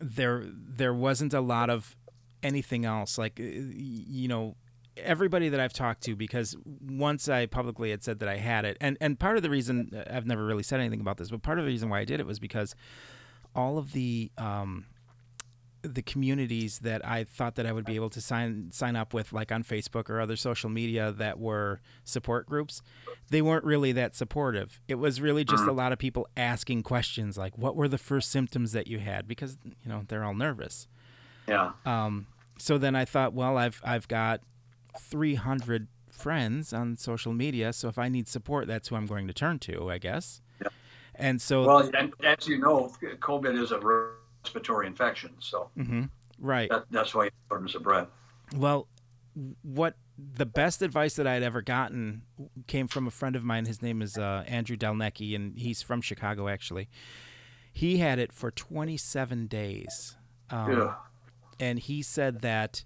There, there wasn't a lot of anything else. Like, you know, everybody that I've talked to, because once I publicly had said that I had it, and and part of the reason uh, I've never really said anything about this, but part of the reason why I did it was because all of the um, the communities that I thought that I would be able to sign sign up with, like on Facebook or other social media that were support groups, they weren't really that supportive. It was really just a lot of people asking questions like, "What were the first symptoms that you had?" Because you know they're all nervous. Yeah. Um, so then I thought, well, I've I've got 300 friends on social media, so if I need support, that's who I'm going to turn to, I guess. Yeah. And so, Well, and as you know, COVID is a respiratory infection, so Mhm. right. that, that's why shortness of breath. Well, what the best advice that I had ever gotten came from a friend of mine. His name is uh, Andrew Delnecki, and he's from Chicago, actually. He had it for 27 days. Um, Yeah. and he said that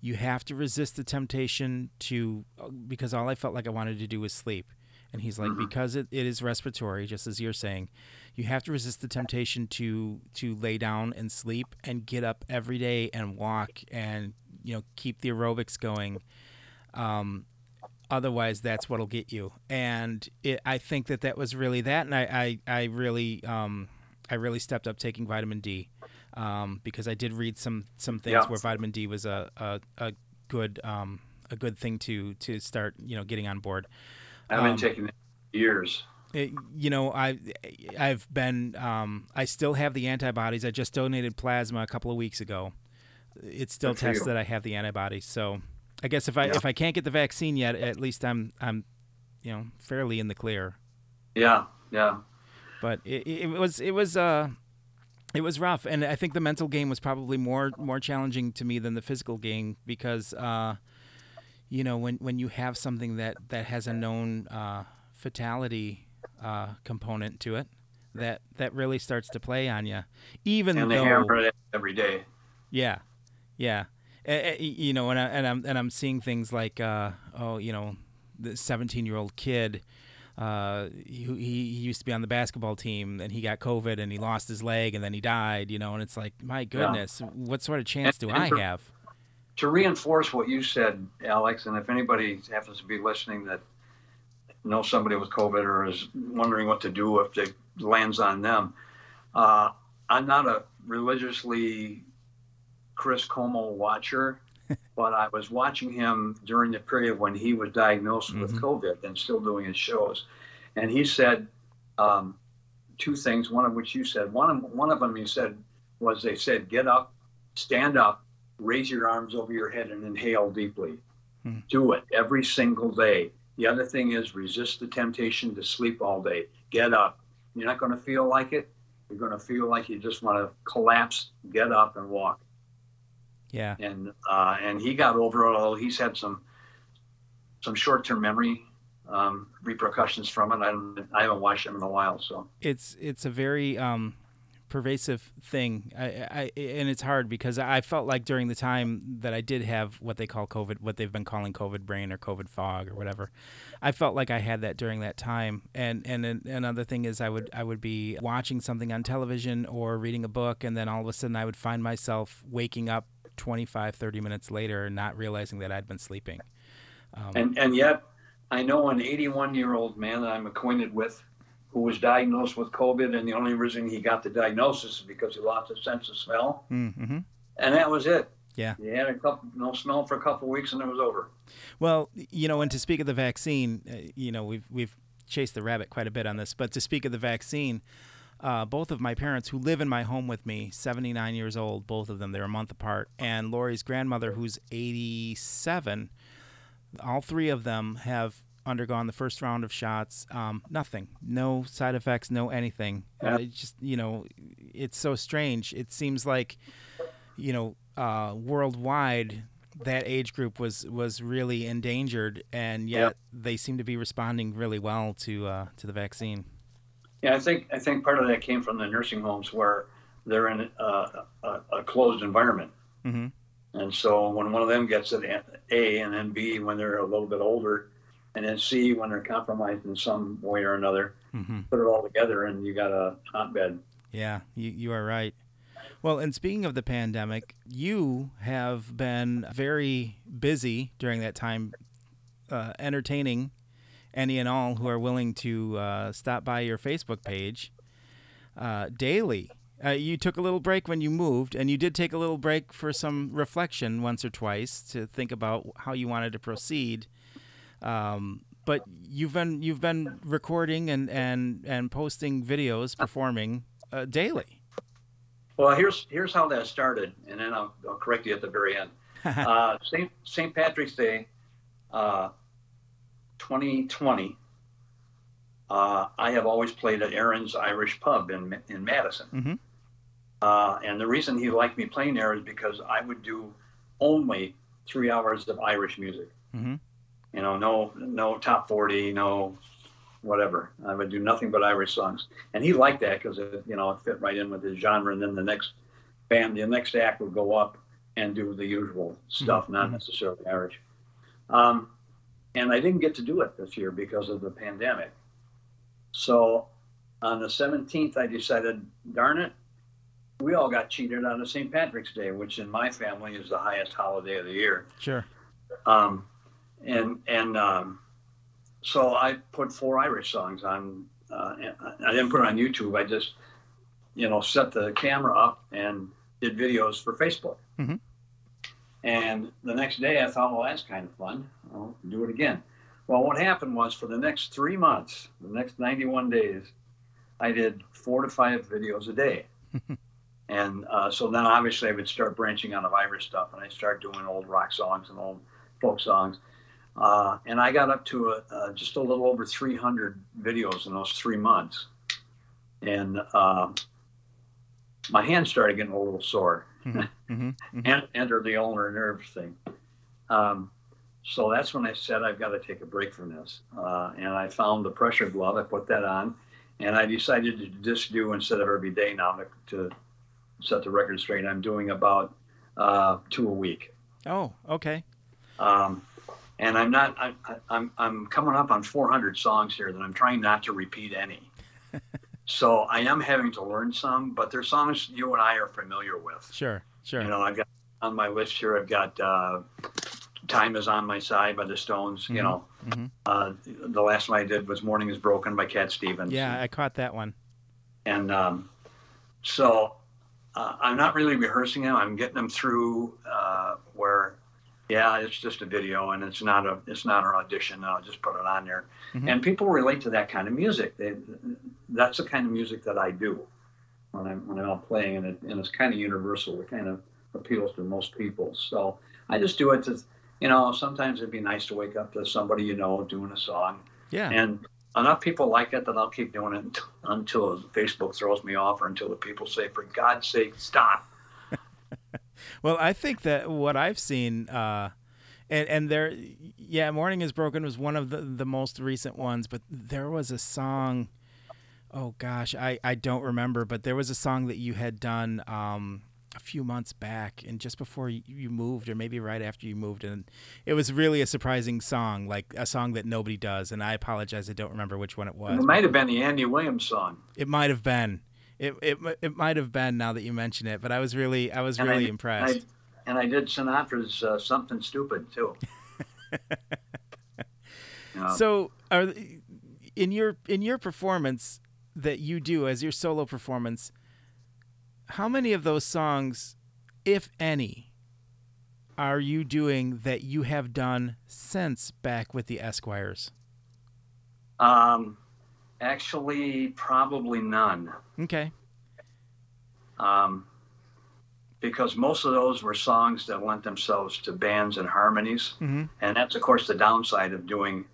you have to resist the temptation to because all i felt like i wanted to do was sleep. And he's like Mhm. because it, it is respiratory just as you're saying you have to resist the temptation to to lay down and sleep and get up every day and walk and you know keep the aerobics going. Um, otherwise that's what'll get you. And it, i think that that was really that. And i i, I really um, i really stepped up taking vitamin d um, because i did read some some things Yeah. where vitamin d was a, a, a good um, a good thing to to start you know getting on board I've been Um, taking it years. it, you know, I I've been um, I still have the antibodies. I just donated plasma a couple of weeks ago. It still tests you. that I have the antibodies. So I guess if I Yeah. if I can't get the vaccine yet, at least I'm I'm you know fairly in the clear. Yeah, yeah. But it, it was it was uh it was rough, and I think the mental game was probably more more challenging to me than the physical game because uh, you know when when you have something that that has a known uh, fatality uh, component to it, that that really starts to play on you. Even And they though hammer it every day. yeah, yeah. Eh, eh, you know, and, I, and I'm and I'm seeing things like, uh, oh, you know, the 17 year old kid. Uh, he, he used to be on the basketball team, and he got COVID, and he lost his leg, and then he died. You know, and it's like, my goodness, what sort of chance do And- I for- have? To reinforce what you said, Alex, and if anybody happens to be listening that knows somebody with COVID or is wondering what to do if it lands on them, uh, I'm not a religiously Chris Cuomo watcher, but I was watching him during the period when he was diagnosed with Mhm. COVID and still doing his shows. And he said um, two things, one of which you said. One of, one of them he said was they said, get up, stand up, raise your arms over your head and inhale deeply. Hmm. Do it every single day. The other thing is resist the temptation to sleep all day. Get up. You're not going to feel like it. You're going to feel like you just want to collapse. Get up and walk. Yeah. And uh, and he got over it all. He's had some some short term memory um, repercussions from it. I don't, I haven't watched him in a while, so it's it's a very um, pervasive thing, I, I, and it's hard because I felt like during the time that I did have what they call COVID, what they've been calling COVID brain or COVID fog or whatever, I felt like I had that during that time. And and another thing is I would I would be watching something on television or reading a book, and then all of a sudden I would find myself waking up 25, 30 minutes later, not realizing that I'd been sleeping. Um, and and yet, I know an 81 year old man that I'm acquainted with who was diagnosed with COVID, and the only reason he got the diagnosis is because he lost his sense of smell, mm-hmm. and that was it. Yeah, he had a couple no smell for a couple of weeks, and it was over. Well, you know, and to speak of the vaccine, uh, you know, we've we've chased the rabbit quite a bit on this, but to speak of the vaccine. Uh, both of my parents, who live in my home with me, 79 years old, both of them, they're a month apart, and Lori's grandmother, who's 87, all three of them have undergone the first round of shots. Um, nothing, no side effects, no anything. Uh, just you know, it's so strange. It seems like you know, uh, worldwide, that age group was was really endangered, and yet yep. they seem to be responding really well to uh, to the vaccine. Yeah, I think I think part of that came from the nursing homes where they're in a, a, a closed environment. Mm-hmm. And so when one of them gets it, A, and then B, when they're a little bit older, and then C when they're compromised in some way or another. Mm-hmm. Put it all together, and you got a hotbed. Yeah, you you are right. Well, and speaking of the pandemic, you have been very busy during that time, uh, entertaining any and all who are willing to uh, stop by your Facebook page uh, daily. Uh, you took a little break when you moved, and you did take a little break for some reflection once or twice to think about how you wanted to proceed. Um, but you've been you've been recording and and and posting videos, performing uh, daily. Well, here's here's how that started, and then I'll, I'll correct you at the very end. [laughs] uh, Saint Saint Patrick's Day, uh, 2020. Uh, I have always played at Aaron's Irish Pub in in Madison, mm-hmm. Uh, and the reason he liked me playing there is because I would do only three hours of Irish music. Mm-hmm. You know, no no top forty, no whatever. I would do nothing but Irish songs, and he liked that because it you know it fit right in with his genre. And then the next band, the next act would go up and do the usual stuff, mm-hmm. not necessarily Irish. Um, and I didn't get to do it this year because of the pandemic. So on the 17th, I decided, darn it, we all got cheated on a St. Patrick's Day, which in my family is the highest holiday of the year. Sure. Um, and and um, so I put four Irish songs on. Uh, I didn't put it on YouTube. I just, you know, set the camera up and did videos for Facebook. Mm-hmm. And the next day, I thought, well, that's kind of fun. I'll do it again. Well, what happened was for the next three months, the next 91 days, I did four to five videos a day. [laughs] and uh, so then obviously I would start branching out of Irish stuff and I start doing old rock songs and old folk songs. Uh, and I got up to a, uh, just a little over 300 videos in those three months. And uh, my hands started getting a little sore. Mm-hmm. Mm-hmm. mm-hmm. [laughs] and enter the ulnar nerve thing. Um, so that's when I said I've got to take a break from this. Uh, and I found the pressure glove. I put that on, and I decided to just do instead of every day now to, to set the record straight. I'm doing about uh, two a week. Oh, okay. Um, and I'm not. I, I'm I'm coming up on 400 songs here that I'm trying not to repeat any. [laughs] so I am having to learn some, but they're songs you and I are familiar with. Sure, sure. You know, I've got on my list here. I've got uh, "Time Is on My Side" by the Stones. Mm-hmm. You know, mm-hmm. uh, the last one I did was "Morning Is Broken" by Cat Stevens. Yeah, I caught that one. And um, so uh, I'm not really rehearsing them. I'm getting them through uh, where yeah, it's just a video and it's not a it's not an audition. I'll just put it on there, mm-hmm. and people relate to that kind of music. They, that's the kind of music that I do when I'm when I'm out playing, and, it, and it's kind of universal. It kind of appeals to most people. So I just do it to you know, sometimes it'd be nice to wake up to somebody you know doing a song, Yeah. and enough people like it that I'll keep doing it until, Facebook throws me off, or until the people say, "For God's sake, stop." [laughs] Well, I think that what I've seen, uh, and and there, yeah, "Morning Is Broken" was one of the the most recent ones, but there was a song. Oh gosh, I I don't remember, but there was a song that you had done um, a few months back, and just before you, moved, or maybe right after you moved, and it was really a surprising song, like a song that nobody does. And I apologize, I don't remember which one it was. It might have been the Andy Williams song. It might have been. It, it it might have been now that you mention it, but I was really I was And really I- impressed. And I did Sinatra's uh, "Something Stupid" too. [laughs] So, are in your in your performance that you do as your solo performance, how many of those songs, if any, are you doing that you have done since back with the Esquires? um, actually, probably none. Okay. um, because most of those were songs that lent themselves to bands and harmonies, Mm-hmm. and that's of course the downside of doing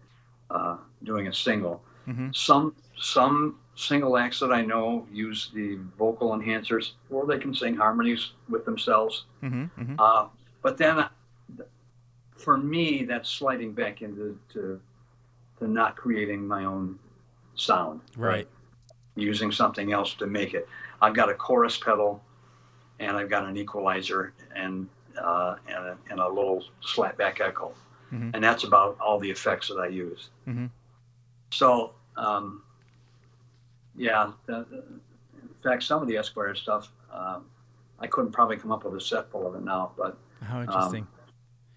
uh, doing a single. Mhm. Some some single acts that I know use the vocal enhancers, or they can sing harmonies with themselves. Mm-hmm. mm-hmm. Uh, but then, uh, for me, that's sliding back into to, to not creating my own sound Right. using something else to make it. I've got a chorus pedal, and I've got an equalizer, and uh, and, a, and a little slapback echo, Mhm. and that's about all the effects that I use. Mhm. So, um, yeah, the, the- in fact, some of the Esquire stuff, um, I couldn't probably come up with a set full of it now. But How interesting.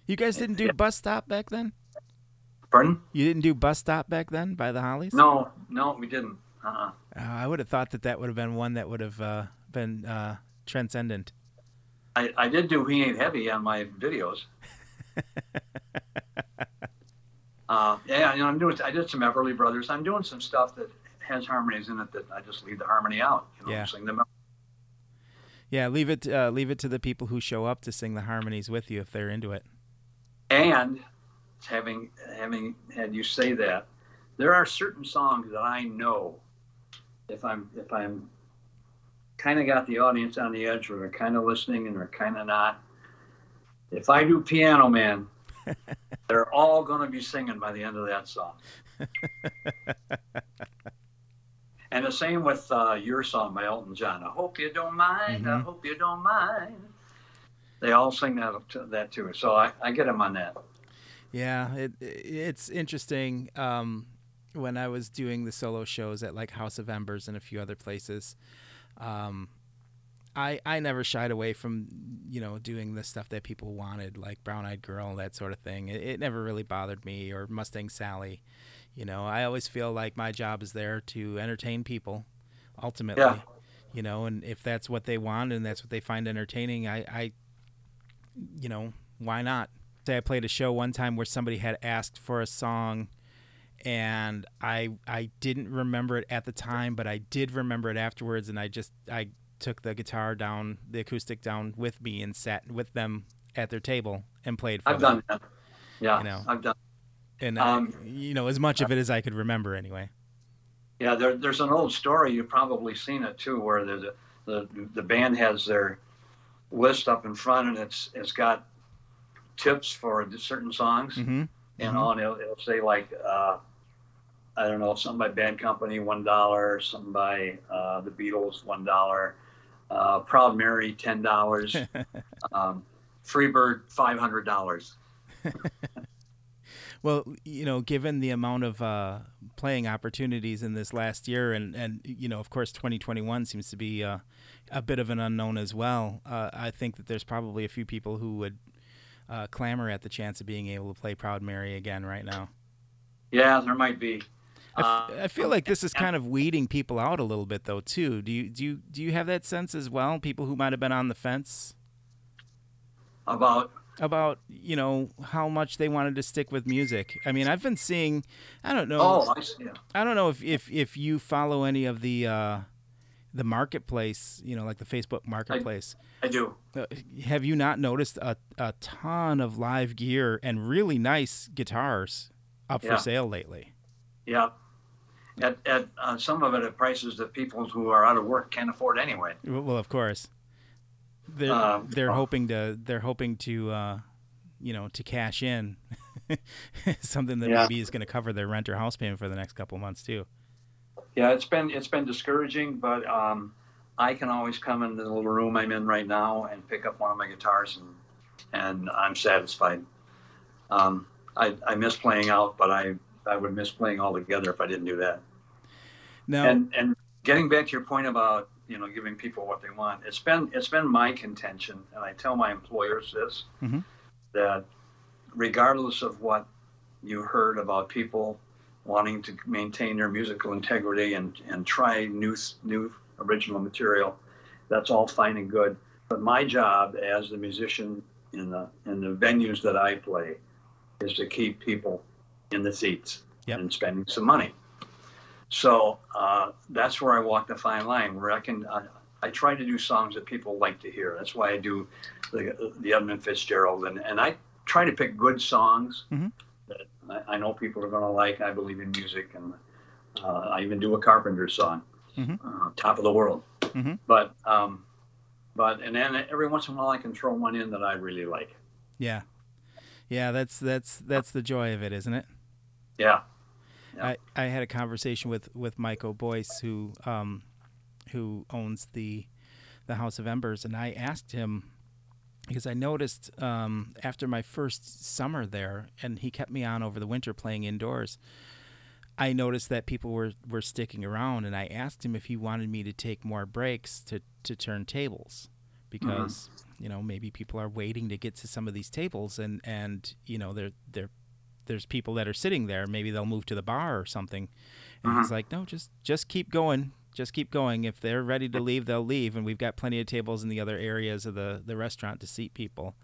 you guys didn't do bus stop back then. pardon? You didn't do bus stop back then by the Hollies. No, no, we didn't. Uh-uh. Uh, I would have thought that that would have been one that would have uh, been uh, transcendent. I, I did do He Ain't Heavy on my videos. [laughs] uh, yeah, you know, I'm doing. I did some Everly Brothers. I'm doing some stuff that has harmonies in it that I just leave the harmony out. You know, Yeah. sing them. out. Yeah, leave it uh, leave it to the people who show up to sing the harmonies with you if they're into it. And having having had you say that, there are certain songs that I know if I'm if I'm kind of got the audience on the edge, or they're kind of listening and they're kind of not. If I do Piano Man, [laughs] they're all going to be singing by the end of that song. [laughs] the same with uh, your song by Elton John. I hope you don't mind. I Mhm. hope you don't mind. They all sing that that too. So I, I get them on that. Yeah, it it's interesting. Um, when I was doing the solo shows at like House of Embers and a few other places, um, I I never shied away from you know doing the stuff that people wanted, like Brown Eyed Girl, that sort of thing. It, it never really bothered me, or Mustang Sally. You know, I always feel like my job is there to entertain people, ultimately. Yeah. You know, and if that's what they want and that's what they find entertaining, I, I you know, why not? Say I played a show one time where somebody had asked for a song and I I didn't remember it at the time, but I did remember it afterwards and I just I took the guitar down, the acoustic down with me and sat with them at their table and played for I've them. done that. Yeah, You know. I've done. And Um, I, you know, as much of it as I could remember anyway. Yeah, there, there's an old story. You've probably seen it too, where the the the band has their list up in front, and it's it's got tips for certain songs, Mhm. you Mhm. know, and it'll, it'll say like, uh, I don't know, something by Bad Company, one dollar, something by uh, the Beatles, one dollar, uh, Proud Mary, ten dollars, [laughs] um, Freebird, five hundred dollars. [laughs] Well, you know, given the amount of uh, playing opportunities in this last year, and and you know, of course, 2021 seems to be uh, a bit of an unknown as well. Uh, I think that there's probably a few people who would uh, clamor at the chance of being able to play Proud Mary again right now. Yeah, there might be. I, f- Uh, I feel like this is kind of weeding people out a little bit, though. Too. Do you do you do you have that sense as well? People who might have been on the fence about about you know how much they wanted to stick with music. I mean, I've been seeing. I don't know. oh, I see. I don't know if, if, if you follow any of the uh, the marketplace, you know, like the Facebook marketplace. I do. Uh, have you not noticed a, a ton of live gear and really nice guitars up Yeah. for sale lately? Yeah. At, at uh, some of it at prices that people who are out of work can't afford anyway. Well, of course. They're Um, they're oh. hoping to they're hoping to uh, you know to cash in [laughs] something that Yeah. maybe is going to cover their rent or house payment for the next couple months too. Yeah, it's been it's been discouraging, but um, I can always come into the little room I'm in right now and pick up one of my guitars and and I'm satisfied. Um, I, I miss playing out, but I I would miss playing altogether if I didn't do that. Now, And and getting back to your point about you know giving people what they want, it's been it's been my contention, and I tell my employers this Mhm. that regardless of what you heard about people wanting to maintain their musical integrity and and try new new original material, that's all fine and good. But my job as the musician in the in the venues that I play is to keep people in the seats Yep. and spending some money. So uh, that's where I walk the fine line, where I can. I, I try to do songs that people like to hear. That's why I do the, the Edmund Fitzgerald, and, and I try to pick good songs Mhm. that I, I know people are going to like. I believe in music, and uh, I even do a Carpenter song, Mhm. uh, "Top of the World." Mhm. But um, but and then every once in a while I can throw one in that I really like. yeah, yeah, that's that's that's the joy of it, isn't it? Yeah. I, I had a conversation with with Michael Boyce, who um, who owns the the House of Embers, and I asked him because I noticed um, after my first summer there, and he kept me on over the winter playing indoors. I noticed that people were, were sticking around, and I asked him if he wanted me to take more breaks to, to turn tables because you know maybe people are waiting to get to some of these tables, and, and you know they're they're there's people that are sitting there. Maybe they'll move to the bar or something. And mm-hmm. he's like, no, just just keep going. Just keep going. If they're ready to leave, they'll leave. And we've got plenty of tables in the other areas of the, the restaurant to seat people.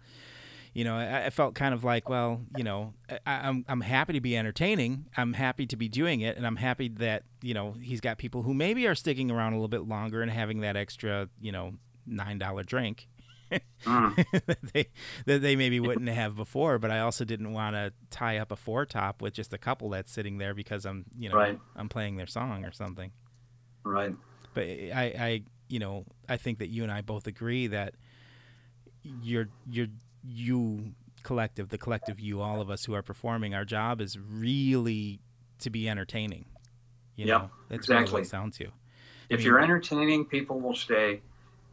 You know, I, I felt kind of like, well, you know, I, I'm I'm happy to be entertaining. I'm happy to be doing it, and I'm happy that you know he's got people who maybe are sticking around a little bit longer and having that extra, you know, nine dollar drink Mm. [laughs] that they that they maybe wouldn't have before. But I also didn't want to tie up a four top with just a couple that's sitting there because I'm you know Right. I'm playing their song or something. right. But I I you know I think that you and I both agree that you're you're you collective the collective you all of us who are performing our job is really to be entertaining. You Yep, know that's really what exactly. it sounds to. If mean- you're entertaining, people will stay.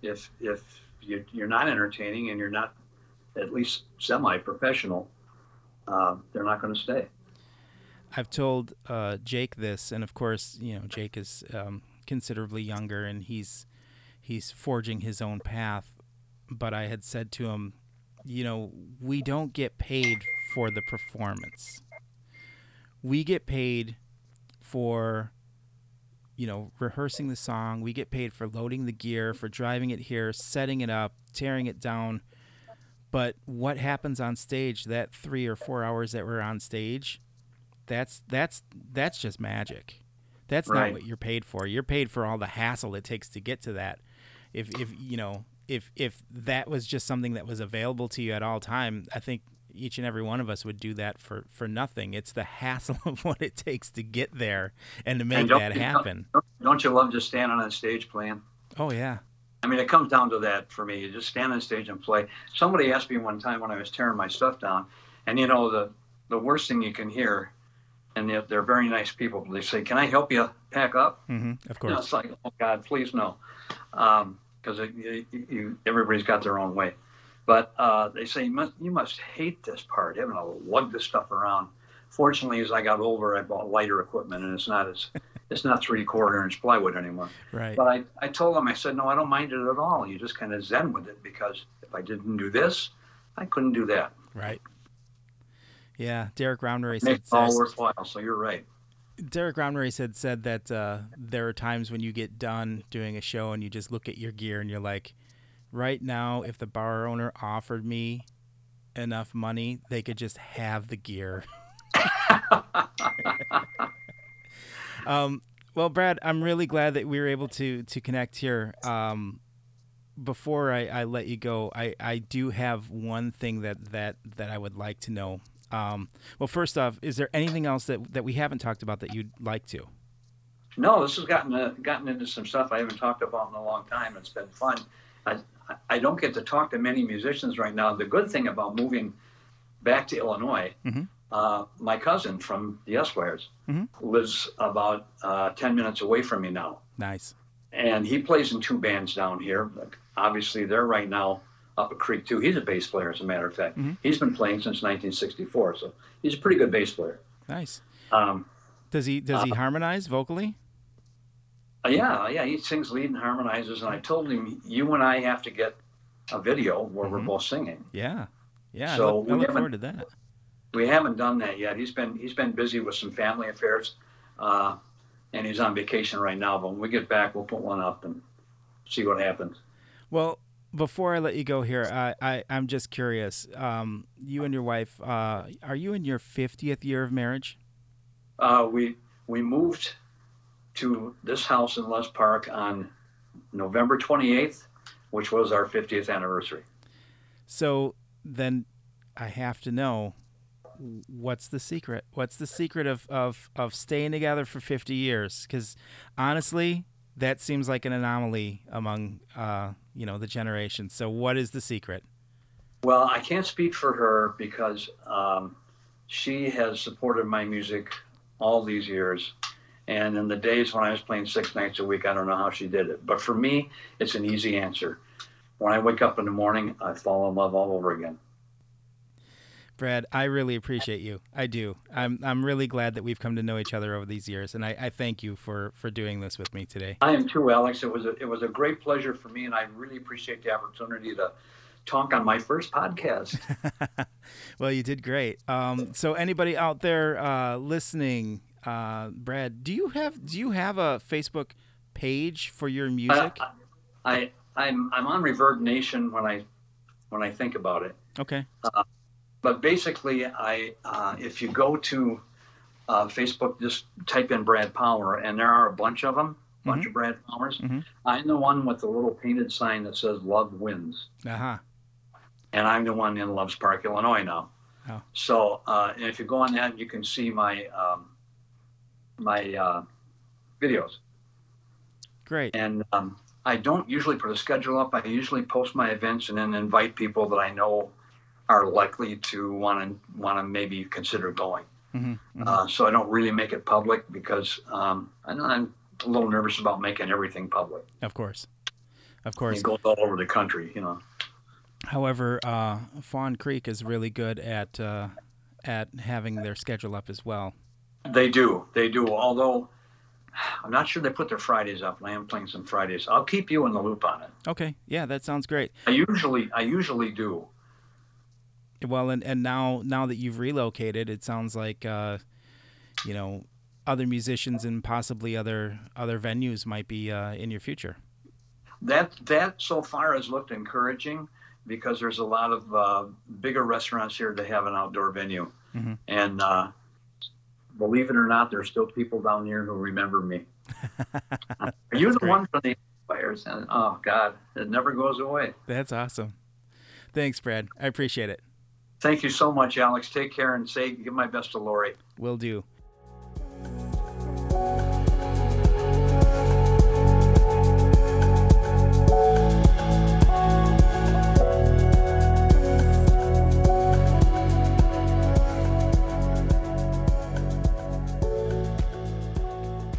If if you, you're not entertaining and you're not at least semi-professional, uh, they're not going to stay. I've told uh, Jake this, and of course, you know, Jake is um, considerably younger, and he's he's forging his own path. But I had said to him, you know, we don't get paid for the performance. We get paid for, you know, rehearsing the song. We get paid for loading the gear, for driving it here, setting it up, tearing it down. But what happens on stage? That three or four hours that we're on stage, that's that's that's just magic. That's Right. not what you're paid for. You're paid for all the hassle it takes to get to that. If if you know if if that was just something that was available to you at all time, I think each and every one of us would do that for for nothing. It's the hassle [laughs] of what it takes to get there and to make And that happen. Don't, don't you love just standing on stage playing? Oh yeah. I mean, it comes down to that for me. You just stand on stage and play. Somebody asked me one time when I was tearing my stuff down, and you know the the worst thing you can hear, and they're, they're very nice people. They say, "Can I help you pack up?" Mm-hmm, Of You know, course. it's like, oh God, please no, because you, you, everybody's got their own way. But uh, they say you must, you must hate this part, having to lug this stuff around. Fortunately, as I got older, I bought lighter equipment, and it's not as it's not three quarter inch plywood anymore. Right. But I, I told them, I said, no, I don't mind it at all. You just kind of zen with it because if I didn't do this, I couldn't do that. Right. Yeah. Derek Roundray It said, makes it all worthwhile. So you're right. Derek Roundray had said that uh, there are times when you get done doing a show and you just look at your gear and you're like, right now, if the bar owner offered me enough money, they could just have the gear. [laughs] um, Well, Brad, I'm really glad that we were able to to connect here. Um, before I, I let you go, I, I do have one thing that, that, that I would like to know. Um, well, first off, is there anything else that, that we haven't talked about that you'd like to? No, this has gotten uh, gotten into some stuff I haven't talked about in a long time. It's been fun. I, I don't get to talk to many musicians right now. The good thing about moving back to Illinois, mm-hmm. uh, my cousin from the Esquires mm-hmm. lives about uh, 10 minutes away from me now. Nice. And he plays in two bands down here. Obviously, they're right now up a creek, too. He's a bass player, as a matter of fact. Mm-hmm. He's been playing since 1964, so he's a pretty good bass player. Nice. Um, does he does he uh, harmonize vocally? Uh, yeah, yeah, he sings lead and harmonizes. And I told him, you and I have to get a video where mm-hmm. we're both singing. Yeah, yeah. So I look, I look forward to that. We haven't done that yet. He's been he's been busy with some family affairs, uh, and he's on vacation right now. But when we get back, we'll put one up and see what happens. Well, before I let you go here, I, I am just curious. Um, you and your wife, uh, are you in your fiftieth year of marriage? Uh, we we moved to this house in Loves Park on November 28th, which was our 50th anniversary. So then I have to know what's the secret? What's the secret of, of, of staying together for 50 years? Because honestly, that seems like an anomaly among uh, you know the generations. So what is the secret? Well, I can't speak for her because um, she has supported my music all these years. And in the days when I was playing six nights a week, I don't know how she did it. But for me, it's an easy answer. When I wake up in the morning, I fall in love all over again. Brad, I really appreciate you. I do. I'm I'm really glad that we've come to know each other over these years, and I, I thank you for for doing this with me today. I am too, Alex. It was a, it was a great pleasure for me, and I really appreciate the opportunity to talk on my first podcast. [laughs] well, you did great. Um, so, anybody out there uh, listening, uh, Brad, do you have do you have a Facebook page for your music? Uh, I I'm I'm on Reverb Nation when I when I think about it. Okay. Uh, but basically, I uh, if you go to uh, Facebook, just type in Brad Palmer, and there are a bunch of them, a bunch mm-hmm. of Brad Palmers. Mm-hmm. I'm the one with the little painted sign that says "Love Wins." Uh huh. And I'm the one in Loves Park, Illinois now. Oh. So, uh, and if you go on that, you can see my um, my uh, videos. Great. And um, I don't usually put a schedule up. I usually post my events and then invite people that I know are likely to want to want to maybe consider going. Mm-hmm, mm-hmm. Uh, so I don't really make it public because um, I'm a little nervous about making everything public. Of course, of course. It goes all over the country, you know. However, uh, Fawn Creek is really good at uh, at having their schedule up as well. They do. They do. Although I'm not sure they put their Fridays up. I am playing some Fridays. I'll keep you in the loop on it. Okay. Yeah, that sounds great. I usually I usually do. Well, and and now now that you've relocated, it sounds like uh, you know other musicians and possibly other other venues might be uh, in your future. That that so far has looked encouraging because there's a lot of uh, bigger restaurants here that have an outdoor venue, mm-hmm. and uh, believe it or not, there's still people down here who remember me. [laughs] Are you the great. one from the fires? And oh God, it never goes away. That's awesome. Thanks, Brad. I appreciate it. Thank you so much, Alex. Take care and say give my best to Lori. Will do.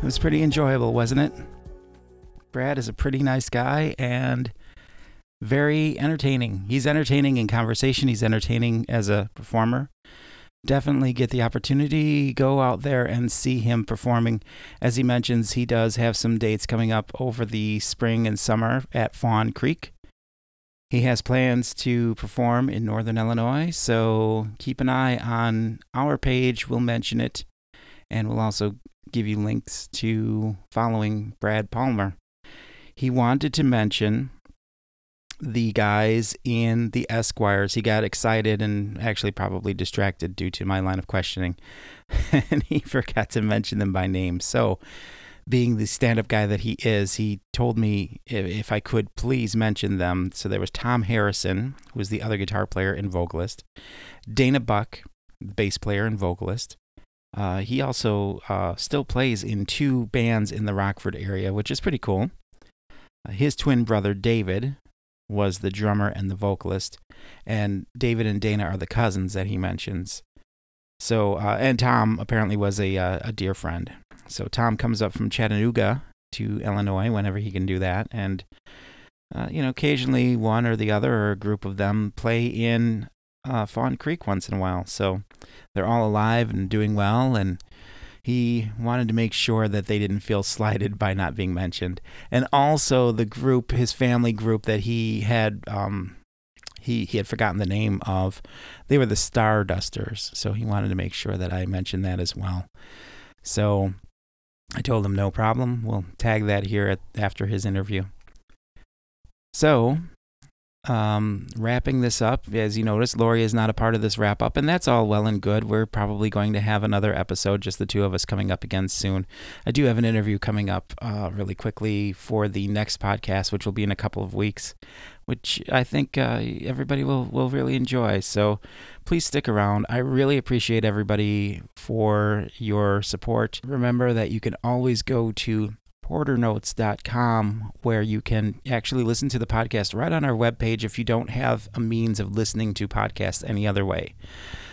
It was pretty enjoyable, wasn't it? Brad is a pretty nice guy and very entertaining. He's entertaining in conversation, he's entertaining as a performer. Definitely get the opportunity, go out there and see him performing. As he mentions, he does have some dates coming up over the spring and summer at Fawn Creek. He has plans to perform in Northern Illinois, so keep an eye on our page. We'll mention it, and we'll also give you links to following Brad Palmer. He wanted to mention the guys in the Esquires. He got excited and actually probably distracted due to my line of questioning, [laughs] and he forgot to mention them by name. So, being the stand-up guy that he is, he told me if, if I could please mention them. So there was Tom Harrison, who was the other guitar player and vocalist, Dana Buck, bass player and vocalist. Uh, he also uh, still plays in two bands in the Rockford area, which is pretty cool. Uh, his twin brother David was the drummer and the vocalist, and David and Dana are the cousins that he mentions. So, uh, and Tom apparently was a uh, a dear friend. So Tom comes up from Chattanooga to Illinois whenever he can do that, and uh, you know, occasionally one or the other or a group of them play in uh, Fawn Creek once in a while. So they're all alive and doing well, and he wanted to make sure that they didn't feel slighted by not being mentioned. And also the group, his family group that he had, um, he he had forgotten the name of. They were the Stardusters, so he wanted to make sure that I mentioned that as well. So I told him no problem. We'll tag that here at, after his interview. So um, wrapping this up, as you notice, Lori is not a part of this wrap up, and that's all well and good. We're probably going to have another episode, just the two of us coming up again soon. I do have an interview coming up uh, really quickly for the next podcast, which will be in a couple of weeks, which I think uh, everybody will, will really enjoy. So please stick around. I really appreciate everybody for your support. Remember that you can always go to porternotes.com where you can actually listen to the podcast right on our webpage if you don't have a means of listening to podcasts any other way.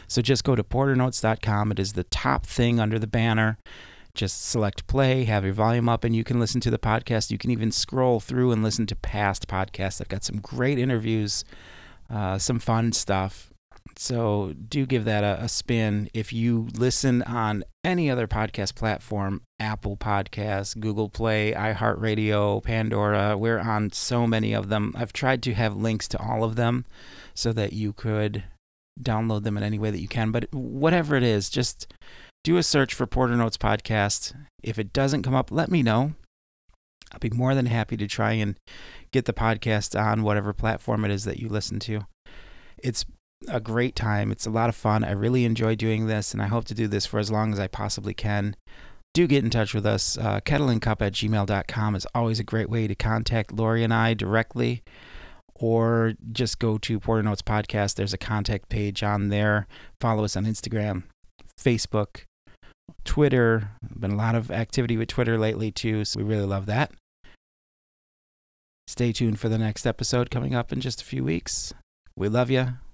So just go to porternotes.com. It is the top thing under the banner. Just select play, have your volume up, and you can listen to the podcast. You can even scroll through and listen to past podcasts. I've got some great interviews, uh, some fun stuff. So do give that a, a, spin. If you listen on any other podcast platform, Apple Podcasts, Google Play, iHeartRadio, Pandora, we're on so many of them. I've tried to have links to all of them so that you could download them in any way that you can. But whatever it is, just do a search for Porter Notes Podcast. If it doesn't come up, let me know. I'll be more than happy to try and get the podcast on whatever platform it is that you listen to. It's a great time. It's a lot of fun. I really enjoy doing this, and I hope to do this for as long as I possibly can. Do get in touch with us. Uh, kettleandcup at gmail.com is always a great way to contact Lori and I directly, or just go to Porter Notes Podcast. There's a contact page on there. Follow us on Instagram, Facebook, Twitter. Been a lot of activity with Twitter lately, too, so we really love that. Stay tuned for the next episode coming up in just a few weeks. We love you.